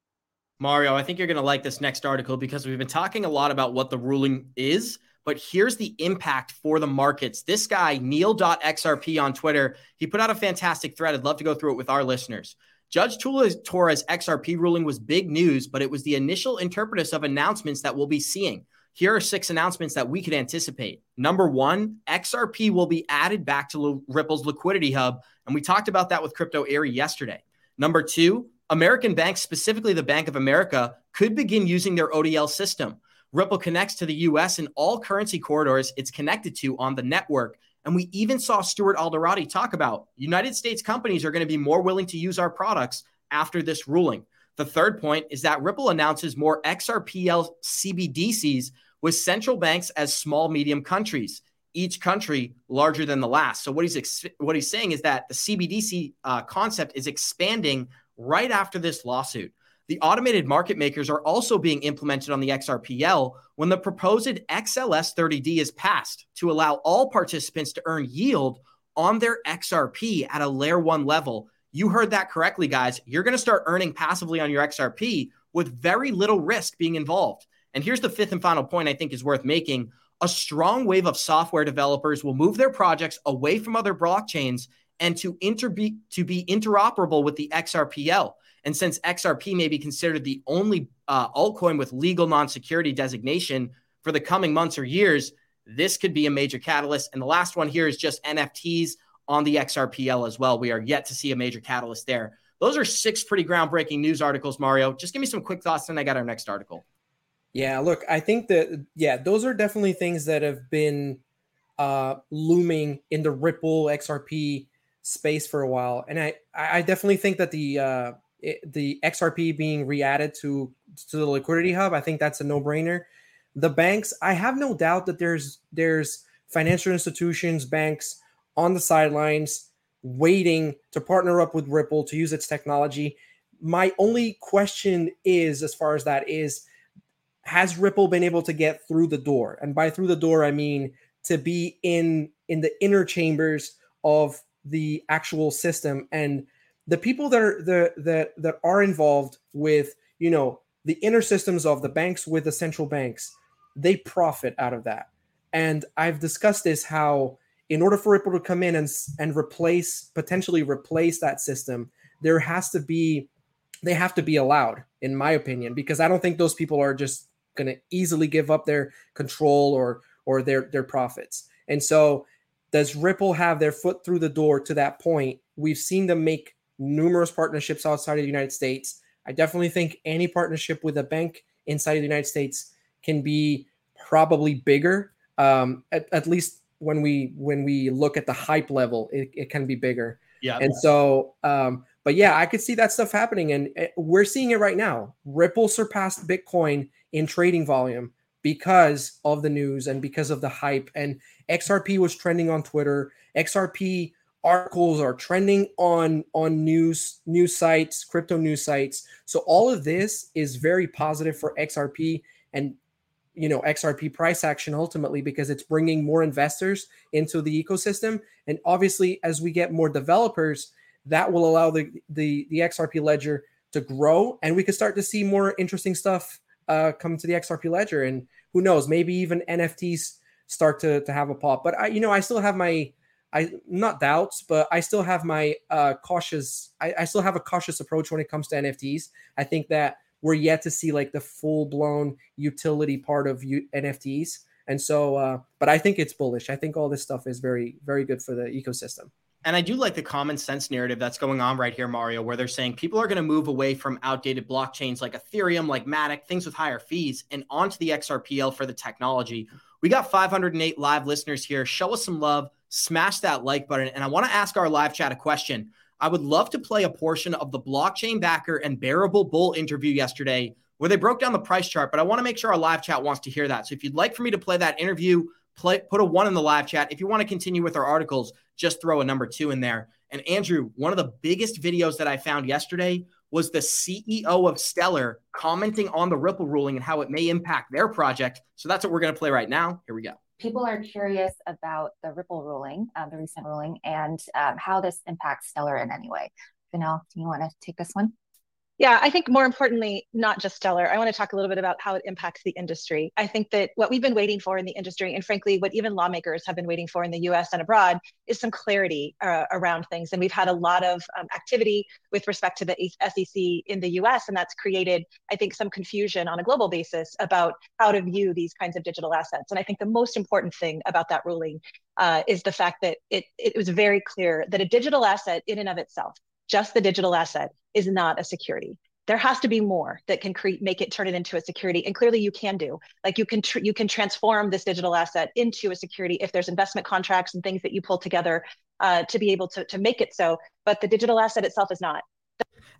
Mario, I think you're going to like this next article because we've been talking a lot about what the ruling is, but here's the impact for the markets. This guy, Neil.xrp on Twitter, he put out a fantastic thread. I'd love to go through it with our listeners. Judge Tula Torres' XRP ruling was big news, but it was the initial interpretus of announcements that we'll be seeing. Here are six announcements that we could anticipate. Number one, XRP will be added back to Ripple's liquidity hub. And we talked about that with Crypto Eri yesterday. Number two, American banks, specifically the Bank of America, could begin using their ODL system. Ripple connects to the US in all currency corridors it's connected to on the network. And we even saw Stuart Alderoty talk about United States companies are going to be more willing to use our products after this ruling. The third point is that Ripple announces more XRPL CBDCs with central banks as small medium countries, each country larger than the last. So what he's ex- what he's saying is that the CBDC uh, concept is expanding right after this lawsuit. The automated market makers are also being implemented on the XRPL when the proposed XLS 30D is passed to allow all participants to earn yield on their XRP at a layer one level. You heard that correctly, guys. You're going to start earning passively on your XRP with very little risk being involved. And here's the fifth and final point I think is worth making. A strong wave of software developers will move their projects away from other blockchains and to, inter- to be interoperable with the XRPL. And since XRP may be considered the only uh, altcoin with legal non security designation for the coming months or years, this could be a major catalyst. And the last one here is just NFTs on the XRPL as well. We are yet to see a major catalyst there. Those are six pretty groundbreaking news articles, Mario. Just give me some quick thoughts, and I got our next article. Yeah, look, I think that, yeah, those are definitely things that have been uh, looming in the Ripple XRP space for a while. And I, I definitely think that the, uh, the XRP being re-added to to the liquidity hub, I think that's a no-brainer. The banks, I have no doubt that there's there's financial institutions, banks on the sidelines waiting to partner up with Ripple to use its technology. My only question is, as far as that is, has Ripple been able to get through the door? And by through the door, I mean to be in in the inner chambers of the actual system and the people that are the that that are involved with you know the inner systems of the banks with the central banks they profit out of that and i've discussed this how in order for ripple to come in and and replace potentially replace that system there has to be they have to be allowed in my opinion because i don't think those people are just going to easily give up their control or or their their profits and so does ripple have their foot through the door to that point we've seen them make numerous partnerships outside of the United States. I definitely think any partnership with a bank inside of the United States can be probably bigger. Um, at, at least when we when we look at the hype level, it, it can be bigger. Yeah. And so, um, but yeah, I could see that stuff happening, and eh, we're seeing it right now. Ripple surpassed Bitcoin in trading volume because of the news and because of the hype. And XRP was trending on Twitter. XRP articles are trending on on news news sites crypto news sites so all of this is very positive for xrp and you know xrp price action ultimately because it's bringing more investors into the ecosystem and obviously as we get more developers that will allow the the, the xrp ledger to grow and we could start to see more interesting stuff uh, come to the xrp ledger and who knows maybe even nfts start to, to have a pop but i you know i still have my I not doubts, but I still have my uh, cautious. I, I still have a cautious approach when it comes to NFTs. I think that we're yet to see like the full blown utility part of U- NFTs, and so. Uh, but I think it's bullish. I think all this stuff is very very good for the ecosystem. And I do like the common sense narrative that's going on right here, Mario, where they're saying people are going to move away from outdated blockchains like Ethereum, like Matic, things with higher fees, and onto the XRPL for the technology. We got 508 live listeners here. Show us some love smash that like button. And I want to ask our live chat a question. I would love to play a portion of the blockchain backer and bearable bull interview yesterday where they broke down the price chart, but I want to make sure our live chat wants to hear that. So if you'd like for me to play that interview, play, put a one in the live chat. If you want to continue with our articles, just throw a number two in there. And Andrew, one of the biggest videos that I found yesterday was the CEO of Stellar commenting on the Ripple ruling and how it may impact their project. So that's what we're going to play right now. Here we go people are curious about the Ripple ruling, um, the recent ruling, and um, how this impacts Stellar in any way. Denelle, do you want to take this one? Yeah, I think more importantly, not just Stellar. I want to talk a little bit about how it impacts the industry. I think that what we've been waiting for in the industry, and frankly, what even lawmakers have been waiting for in the US and abroad, is some clarity uh, around things. And we've had a lot of um, activity with respect to the SEC in the US, and that's created, I think, some confusion on a global basis about how to view these kinds of digital assets. And I think the most important thing about that ruling uh, is the fact that it, it was very clear that a digital asset in and of itself, just the digital asset, is not a security. There has to be more that can create make it turn it into a security and clearly you can do. Like you can tr- you can transform this digital asset into a security if there's investment contracts and things that you pull together uh, to be able to, to make it so but the digital asset itself is not.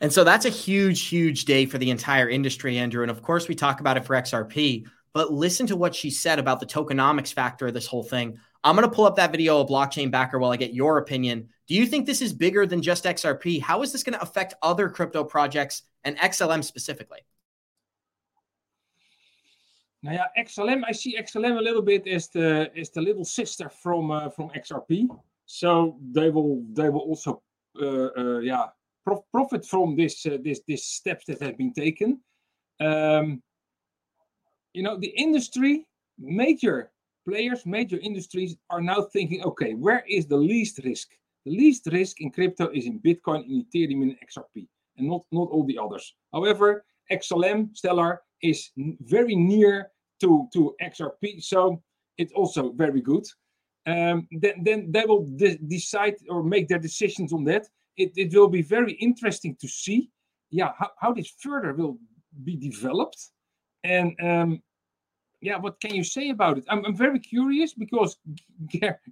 And so that's a huge huge day for the entire industry andrew. And of course we talk about it for xrp but listen to what she said about the tokenomics factor of this whole thing I'm going to pull up that video of blockchain backer while I get your opinion. Do you think this is bigger than just XRP? How is this going to affect other crypto projects and XLM specifically? Now, yeah, XLM. I see XLM a little bit as the as the little sister from uh, from XRP. So they will they will also uh, uh, yeah prof- profit from this uh, this this steps that have been taken. Um, you know, the industry major players, major industries are now thinking, okay, where is the least risk? The least risk in crypto is in Bitcoin, in Ethereum, and XRP, and not, not all the others. However, XLM, Stellar, is very near to, to XRP, so it's also very good. Um, then, then they will de- decide or make their decisions on that. It, it will be very interesting to see, yeah, how, how this further will be developed. And um, yeah, what can you say about it? I'm, I'm very curious because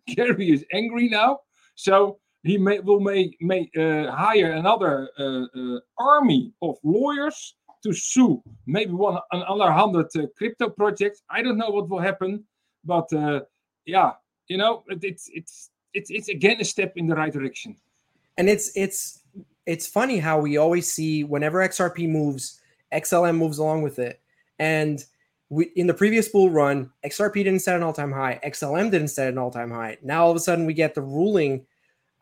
Gary is angry now, so he may will may may uh, hire another uh, uh, army of lawyers to sue maybe one another hundred uh, crypto projects. I don't know what will happen, but uh, yeah, you know, it's it's it's it's again a step in the right direction. And it's it's it's funny how we always see whenever XRP moves, XLM moves along with it, and we, in the previous bull run, XRP didn't set an all time high, XLM didn't set an all time high. Now all of a sudden we get the ruling,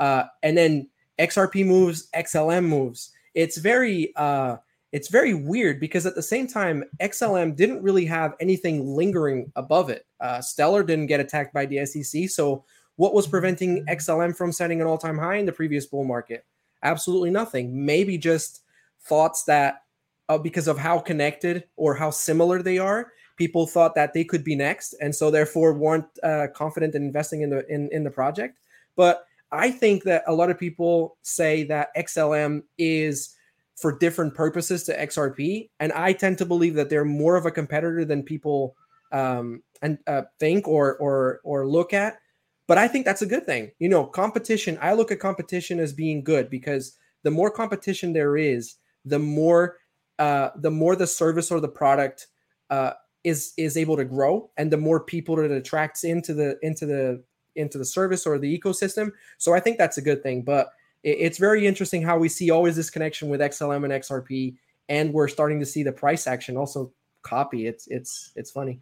uh, and then XRP moves, XLM moves. It's very uh, it's very weird because at the same time, XLM didn't really have anything lingering above it. Uh, Stellar didn't get attacked by the SEC, so what was preventing XLM from setting an all time high in the previous bull market? Absolutely nothing. Maybe just thoughts that uh, because of how connected or how similar they are, people thought that they could be next, and so therefore weren't uh, confident in investing in the in, in the project. But I think that a lot of people say that XLM is for different purposes to XRP, and I tend to believe that they're more of a competitor than people um, and uh, think or or or look at. But I think that's a good thing. You know, competition. I look at competition as being good because the more competition there is, the more uh, the more the service or the product uh, is is able to grow and the more people that it attracts into the into the into the service or the ecosystem. So i think that's a good thing but it, it's very interesting how we see always this connection with xlm and xrp and we're starting to see the price action also copy. It's it's it's funny.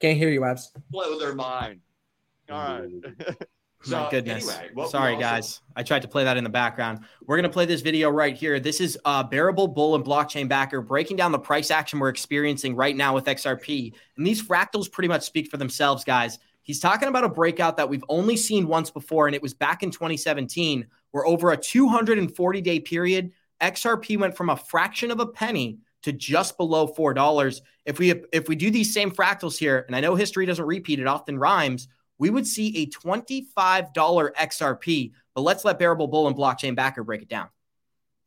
Can't hear you abs. Blow their mind. All right mm-hmm. So, My goodness. Anyway, Sorry, also- guys. I tried to play that in the background. We're going to play this video right here. This is uh, Bearable Bull and Blockchain Backer breaking down the price action we're experiencing right now with XRP. And these fractals pretty much speak for themselves, guys. He's talking about a breakout that we've only seen once before, and it was back in 2017, where over a 240 day period, XRP went from a fraction of a penny to just below four dollars. If we if we do these same fractals here, and I know history doesn't repeat, it often rhymes we would see a $25 XRP. But let's let Bearable Bull and Blockchain Backer break it down.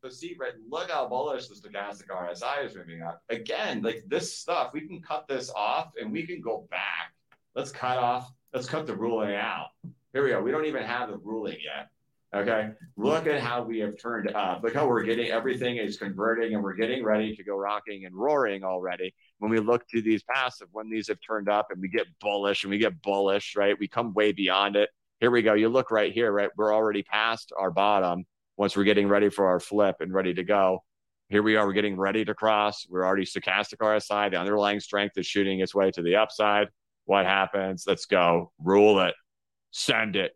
So see, right, look how bullish the stochastic RSI is moving up. Again, like this stuff, we can cut this off and we can go back. Let's cut off, let's cut the ruling out. Here we go. We don't even have the ruling yet. Okay. Look at how we have turned up. Look how we're getting everything is converting and we're getting ready to go rocking and roaring already. When we look to these passive, when these have turned up and we get bullish and we get bullish, right? We come way beyond it. Here we go. You look right here, right? We're already past our bottom once we're getting ready for our flip and ready to go. Here we are. We're getting ready to cross. We're already stochastic RSI. The underlying strength is shooting its way to the upside. What happens? Let's go. Rule it. Send it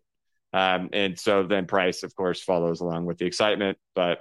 um, and so then price, of course, follows along with the excitement. But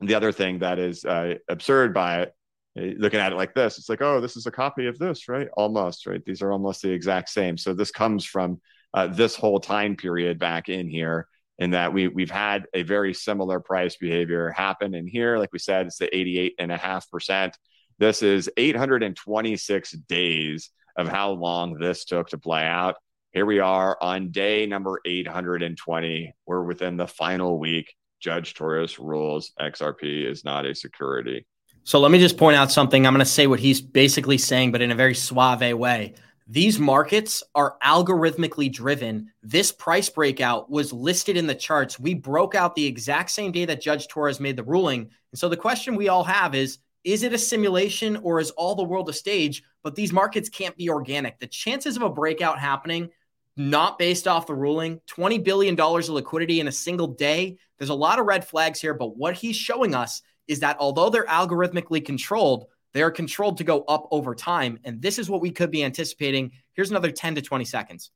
the other thing that is uh, absurd by it, looking at it like this, it's like, oh, this is a copy of this, right? Almost, right? These are almost the exact same. So this comes from uh, this whole time period back in here in that we we've had a very similar price behavior happen in here. Like we said, it's the 88 and a half percent. This is 826 days of how long this took to play out. Here we are on day number 820. We're within the final week. Judge Torres rules XRP is not a security. So let me just point out something. I'm going to say what he's basically saying, but in a very suave way. These markets are algorithmically driven. This price breakout was listed in the charts. We broke out the exact same day that Judge Torres made the ruling. And so the question we all have is is it a simulation or is all the world a stage? But these markets can't be organic. The chances of a breakout happening, not based off the ruling, $20 billion of liquidity in a single day. There's a lot of red flags here. But what he's showing us is that although they're algorithmically controlled, they are controlled to go up over time. And this is what we could be anticipating. Here's another 10 to 20 seconds.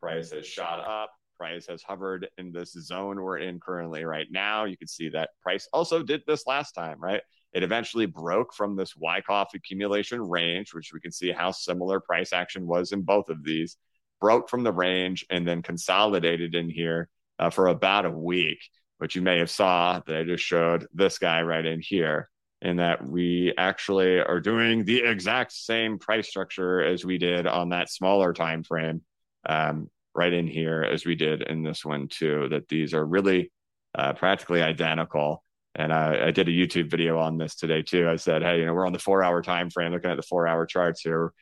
Price has shot up. Price has hovered in this zone we're in currently right now. You can see that price also did this last time, right? It eventually broke from this Wyckoff accumulation range, which we can see how similar price action was in both of these, broke from the range and then consolidated in here uh, for about a week. But you may have saw that I just showed this guy right in here in that we actually are doing the exact same price structure as we did on that smaller time frame um, right in here as we did in this one too that these are really uh, practically identical. And I, I, did a youtube video on this today too. I said hey you know we're on the four hour time frame looking at the four hour charts here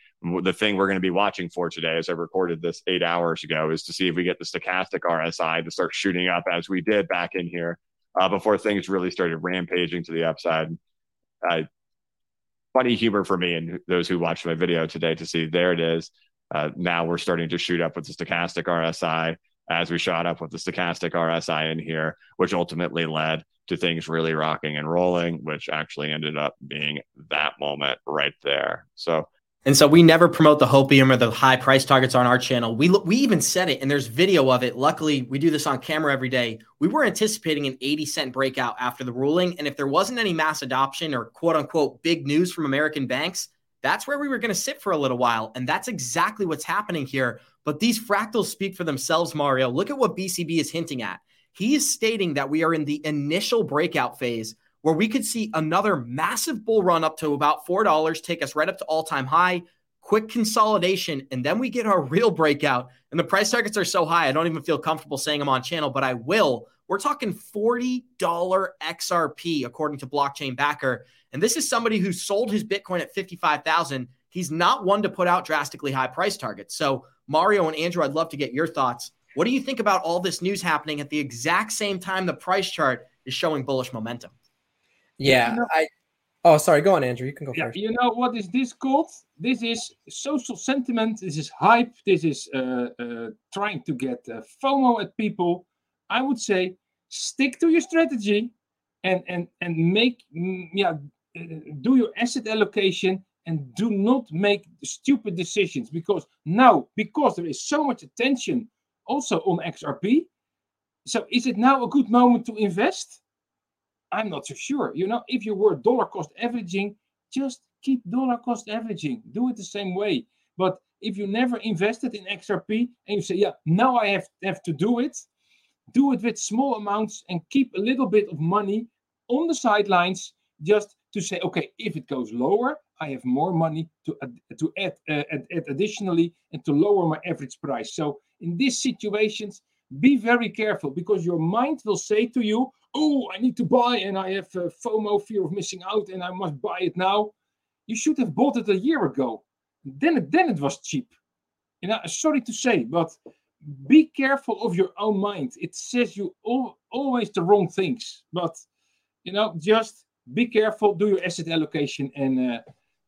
the thing we're going to be watching for today as i recorded this eight hours ago is to see if we get the stochastic rsi to start shooting up as we did back in here uh, before things really started rampaging to the upside uh, funny humor for me and those who watched my video today to see there it is. Uh, now we're starting to shoot up with the stochastic RSI as we shot up with the stochastic RSI in here, which ultimately led to things really rocking and rolling, which actually ended up being that moment right there. So and so we never promote the hopium or the high price targets on our channel. We we even said it, and there's video of it. Luckily, we do this on camera every day. We were anticipating an 80 cent breakout after the ruling, and if there wasn't any mass adoption or quote unquote big news from American banks, that's where we were going to sit for a little while, and that's exactly what's happening here. But these fractals speak for themselves, Mario. Look at what BCB is hinting at. He is stating that we are in the initial breakout phase where we could see another massive bull run up to about $4, take us right up to all time high, quick consolidation, and then we get our real breakout. And the price targets are so high, I don't even feel comfortable saying them on channel, but I will. We're talking $40 XRP, according to Blockchain Backer. And this is somebody who sold his Bitcoin at 55,000. He's not one to put out drastically high price targets. So, Mario and Andrew, I'd love to get your thoughts. What do you think about all this news happening at the exact same time the price chart is showing bullish momentum? Yeah, you know, I. Oh, sorry. Go on, Andrew. You can go yeah, first. You know what is this called? This is social sentiment. This is hype. This is uh, uh, trying to get uh, FOMO at people. I would say stick to your strategy, and and and make mm, yeah uh, do your asset allocation and do not make stupid decisions because now because there is so much attention also on XRP. So is it now a good moment to invest? I'm not so sure. You know, if you were dollar cost averaging, just keep dollar cost averaging. Do it the same way. But if you never invested in XRP and you say, yeah, now I have, have to do it, do it with small amounts and keep a little bit of money on the sidelines just to say, okay, if it goes lower, I have more money to to add, uh, add, add additionally and to lower my average price. So in these situations, be very careful because your mind will say to you, oh, I need to buy and I have uh, FOMO, fear of missing out, and I must buy it now. You should have bought it a year ago. Then it, then it was cheap. You know, sorry to say, but be careful of your own mind. It says you all, always the wrong things. But you know, just be careful, do your asset allocation, and uh,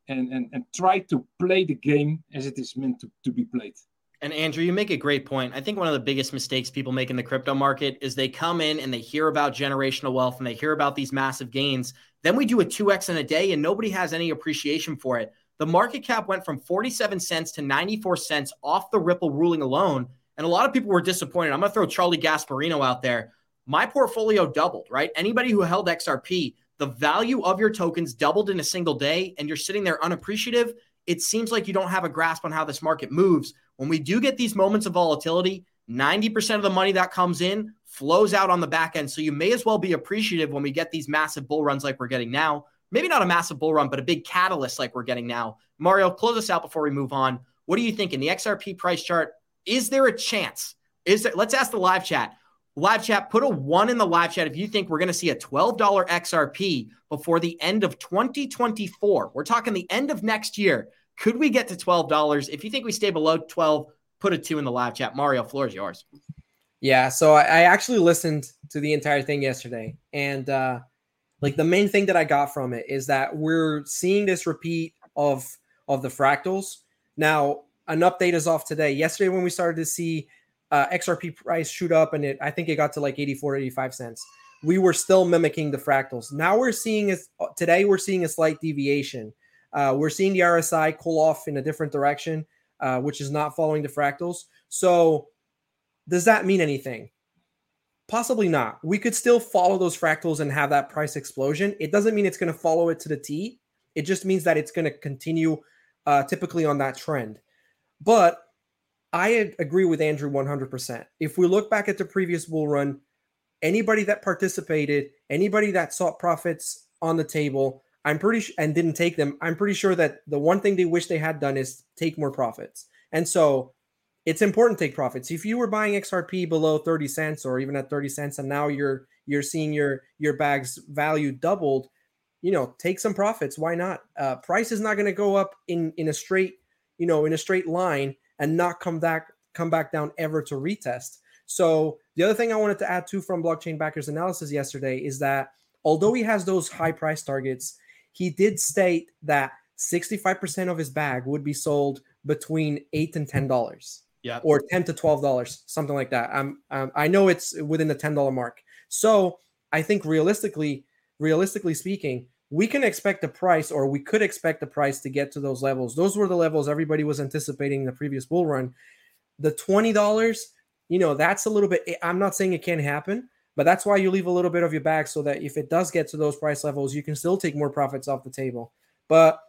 and, and and try to play the game as it is meant to, to be played. And Andrew, you make a great point. I think one of the biggest mistakes people make in the crypto market is they come in and they hear about generational wealth and they hear about these massive gains. Then we do a 2x in a day and nobody has any appreciation for it. The market cap went from 47 cents to 94 cents off the Ripple ruling alone. And a lot of people were disappointed. I'm going to throw Charlie Gasparino out there. my portfolio doubled, right? Anybody who held XRP, the value of your tokens doubled in a single day and you're sitting there unappreciative. It seems like you don't have a grasp on how this market moves. When we do get these moments of volatility, 90% of the money that comes in flows out on the back end. So you may as well be appreciative when we get these massive bull runs like we're getting now. Maybe not a massive bull run, but a big catalyst like we're getting now. Mario, close us out before we move on. What do you think in the XRP price chart? Is there a chance? Is there, let's ask the live chat. Live chat, put a one in the live chat if you think we're going to see a $12 XRP before the end of 2024. We're talking the end of next year. Could we get to $12? If you think we stay below 12, put a two in the live chat. Mario, floor is yours. Yeah, so I, I actually listened to the entire thing yesterday, and uh, like the main thing that I got from it is that we're seeing this repeat of of the fractals. Now, an update is off today. Yesterday, when we started to see uh, XRP price shoot up, and it I think it got to like 84, 85 cents. We were still mimicking the fractals. Now we're seeing is today we're seeing a slight deviation. Uh, we're seeing the RSI cool off in a different direction, uh, which is not following the fractals. So does that mean anything? Possibly not. We could still follow those fractals and have that price explosion. It doesn't mean it's going to follow it to the T. It just means that it's going to continue uh, typically on that trend. But I agree with Andrew 100%. If we look back at the previous bull run, anybody that participated, anybody that sought profits on the table, I'm pretty sh- and didn't take them. I'm pretty sure that the one thing they wish they had done is take more profits. And so it's important to take profits. If you were buying XRP below 30 cents or even at 30 cents and now you're you're seeing your your bag's value doubled, you know, take some profits. Why not? Uh, price is not going to go up in in a straight, you know, in a straight line and not come back come back down ever to retest. So the other thing I wanted to add too from blockchain backers analysis yesterday is that although he has those high price targets, he did state that 65% of his bag would be sold between eight and ten dollars yeah, or ten to twelve dollars, something like that. I'm, um, I know it's within the ten dollar mark. So I think realistically, realistically speaking, we can expect the price, or we could expect the price to get to those levels. Those were the levels everybody was anticipating in the previous bull run. The twenty dollars, you know, that's a little bit. I'm not saying it can't happen, but that's why you leave a little bit of your bag so that if it does get to those price levels, you can still take more profits off the table. But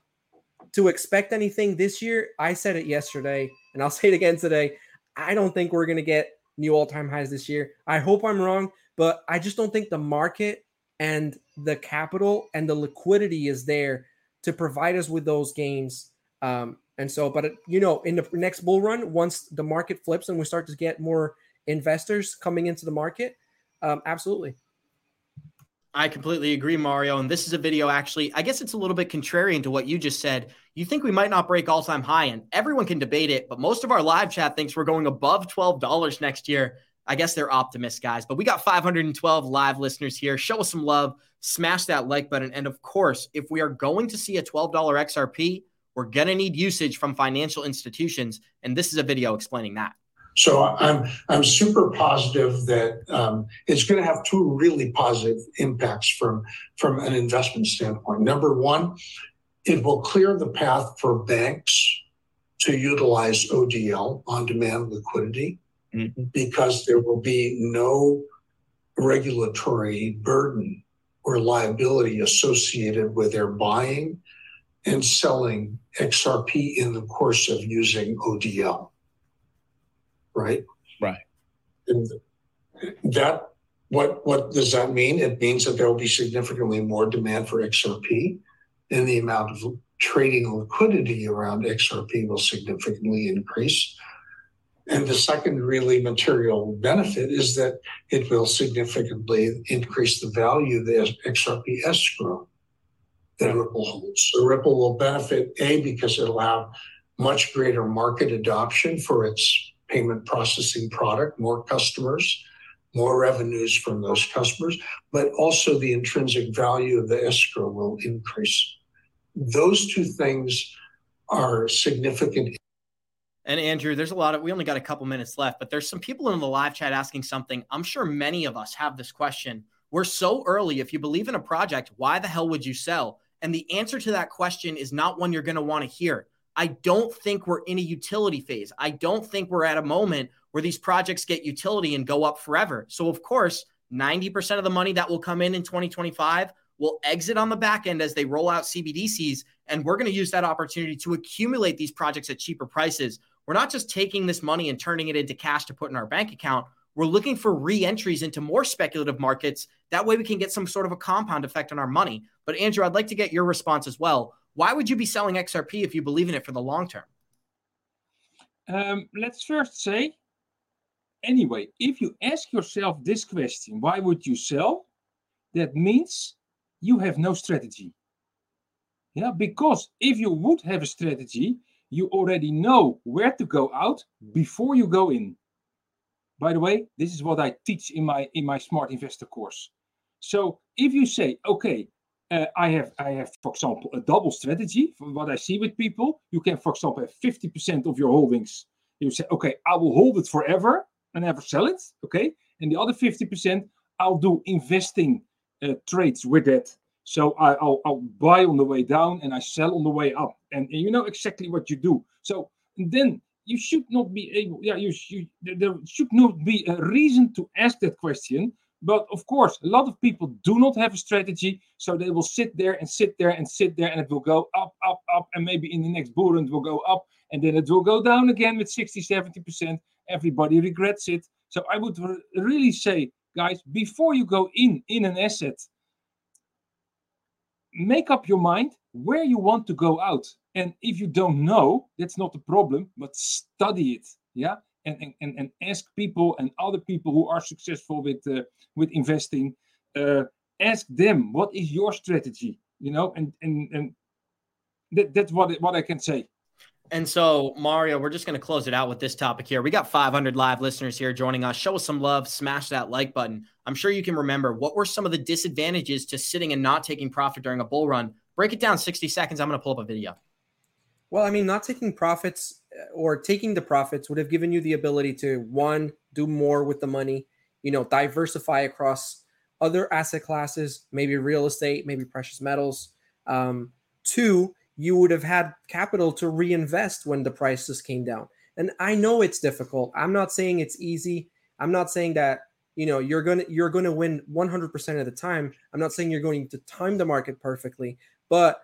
to expect anything this year, I said it yesterday and I'll say it again today. I don't think we're going to get new all time highs this year. I hope I'm wrong, but I just don't think the market and the capital and the liquidity is there to provide us with those gains. Um, and so, but you know, in the next bull run, once the market flips and we start to get more investors coming into the market, um, absolutely. I completely agree, Mario. And this is a video actually, I guess it's a little bit contrarian to what you just said. You think we might not break all time high, and everyone can debate it, but most of our live chat thinks we're going above $12 next year. I guess they're optimists, guys. But we got 512 live listeners here. Show us some love, smash that like button. And of course, if we are going to see a $12 XRP, we're going to need usage from financial institutions. And this is a video explaining that. So I'm I'm super positive that um, it's going to have two really positive impacts from from an investment standpoint. Number one, it will clear the path for banks to utilize ODL on demand liquidity mm-hmm. because there will be no regulatory burden or liability associated with their buying and selling XRP in the course of using ODL right? Right. And that what what does that mean? It means that there will be significantly more demand for XRP, and the amount of trading liquidity around XRP will significantly increase. And the second really material benefit is that it will significantly increase the value of the XRP escrow that Ripple holds. So Ripple will benefit A because it'll have much greater market adoption for its payment processing product, more customers, more revenues from those customers, but also the intrinsic value of the escrow will increase. Those two things are significant. And Andrew, there's a lot of, we only got a couple minutes left, but there's some people in the live chat asking something. I'm sure many of us have this question. We're so early. If you believe in a project, why the hell would you sell? And the answer to that question is not one you're going to want to hear. I don't think we're in a utility phase. I don't think we're at a moment where these projects get utility and go up forever. So, of course, 90% of the money that will come in in 2025 will exit on the back end as they roll out CBDCs. And we're going to use that opportunity to accumulate these projects at cheaper prices. We're not just taking this money and turning it into cash to put in our bank account. We're looking for re entries into more speculative markets. That way we can get some sort of a compound effect on our money. But Andrew, I'd like to get your response as well. Why would you be selling XRP if you believe in it for the long term? Um, let's first say, anyway, if you ask yourself this question, why would you sell? That means you have no strategy. Yeah, because if you would have a strategy, you already know where to go out before you go in. By the way, this is what I teach in my in my smart investor course. So if you say, okay, uh, I have I have, for example, a double strategy. From what I see with people, you can, for example, have 50% of your holdings. You say, okay, I will hold it forever and never sell it. Okay, and the other 50%, I'll do investing uh, trades with that. So I, will I'll buy on the way down and I sell on the way up, and, and you know exactly what you do. So then you should not be able. Yeah, you, you there should not be a reason to ask that question but of course, a lot of people do not have a strategy. So they will sit there and sit there and sit there, and it will go up, up, up. And maybe in the next bull run, it will go up. And then it will go down again with 60, 70%. Everybody regrets it. So I would really say, guys, before you go in in an asset, make up your mind where you want to go out. And if you don't know, that's not a problem, but study it. Yeah and, and, and ask people and other people who are successful with uh, with investing uh, ask them what is your strategy you know and and and that, that's what what i can say and so, Mario, we're just going to close it out with this topic here. We got 500 live listeners here joining us. Show us some love, smash that like button. I'm sure you can remember what were some of the disadvantages to sitting and not taking profit during a bull run. Break it down 60 seconds. I'm going to pull up a video. Well, I mean, not taking profits or taking the profits would have given you the ability to one do more with the money you know diversify across other asset classes maybe real estate maybe precious metals. Um, two you would have had capital to reinvest when the prices came down. And i know it's difficult. I'm not saying it's easy. I'm not saying that you know you're gonna you're gonna win 100% of the time. I'm not saying you're going to time the market perfectly. But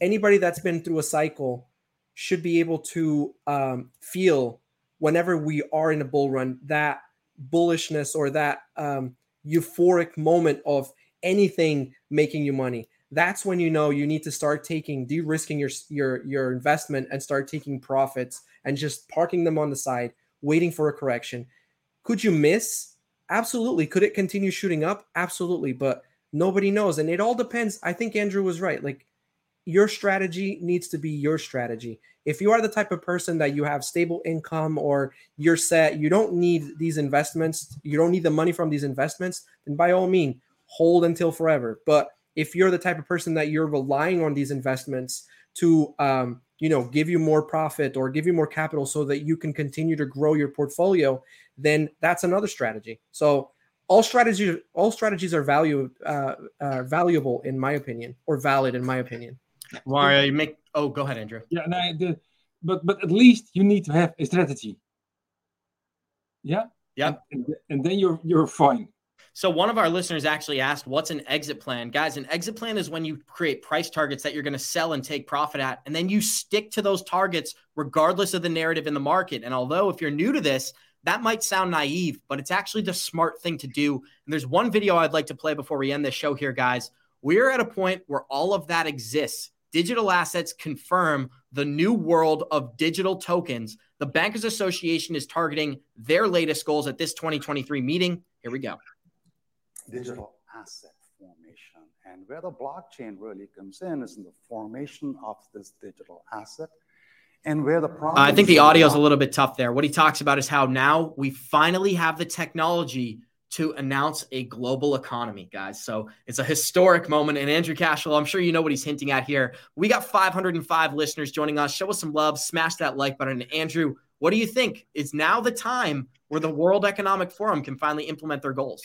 anybody that's been through a cycle should be able to um, feel whenever we are in a bull run that bullishness or that um, euphoric moment of anything making you money. That's when you know you need to start taking de-risking your your your investment and start taking profits and just parking them on the side waiting for a correction. Could you miss? Absolutely. Could it continue shooting up? Absolutely. But nobody knows. And it all depends. I think andrew was right. Like your strategy needs to be your strategy. If you are the type of person that you have stable income or you're set, you don't need these investments, you don't need the money from these investments, then by all means, hold until forever. But if you're the type of person that you're relying on these investments to um, you know give you more profit or give you more capital so that you can continue to grow your portfolio then that's another strategy so all strategies all strategies are value uh, uh, valuable in my opinion or valid in my opinion Mario, you make. Oh, go ahead, Andrew. Yeah, no, the, but but at least you need to have a strategy. Yeah. Yeah. And, and then you're you're fine. So one of our listeners actually asked, "What's an exit plan, guys?" An exit plan is when you create price targets that you're going to sell and take profit at, and then you stick to those targets regardless of the narrative in the market. And although if you're new to this, that might sound naive, but it's actually the smart thing to do. And there's one video I'd like to play before we end this show here, guys. We're at a point where all of that exists digital assets confirm the new world of digital tokens. The Bankers Association is targeting their latest goals at this 2023 meeting. Here we go. Digital asset formation. And where the blockchain really comes in is in the formation of this digital asset. And where the problem I think the audio is a little bit tough there. What he talks about is how now we finally have the technology to announce a global economy, guys. So it's a historic moment. And Andrew Cashflow, I'm sure you know what he's hinting at here. We got 505 listeners joining us. Show us some love, smash that like button. And Andrew, what do you think? Is now the time where the World Economic Forum can finally implement their goals?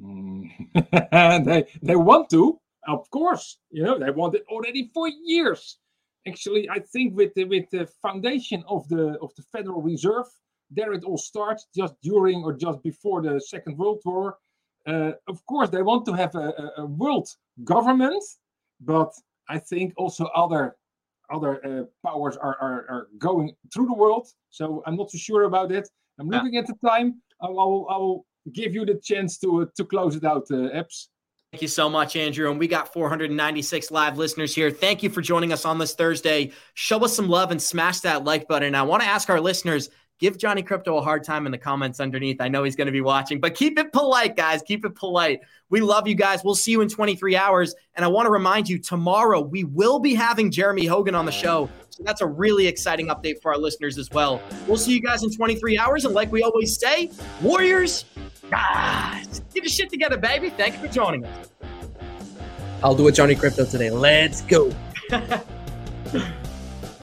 Mm. they they want to, of course. You know, they want it already for years. Actually, I think with the with the foundation of the of the Federal Reserve, there it all starts just during or just before the Second World War. Uh, of course, they want to have a, a, world government, but I think also other other uh, powers are, are, are going through the world. So I'm not so sure about it. I'm looking yeah. at the time. I will, I will give you the chance to uh, to close it out, uh, Abs. Thank you so much, Andrew. And we got 496 live listeners here. Thank you for joining us on this Thursday. Show us some love and smash that like button. And I want to ask our listeners give Johnny Krypto a hard time in the comments underneath. I know he's going to be watching, but keep it polite, guys. Keep it polite. We love you guys. We'll see you in 23 hours. And I want to remind you tomorrow we will be having Jeremy Hogan on the show. So that's a really exciting update for our listeners as well. We'll see you guys in 23 hours. And like we always say, Warriors, guys, get your shit together, baby. Thank you for joining us. I'll do a Johnny Krypto today. Let's go.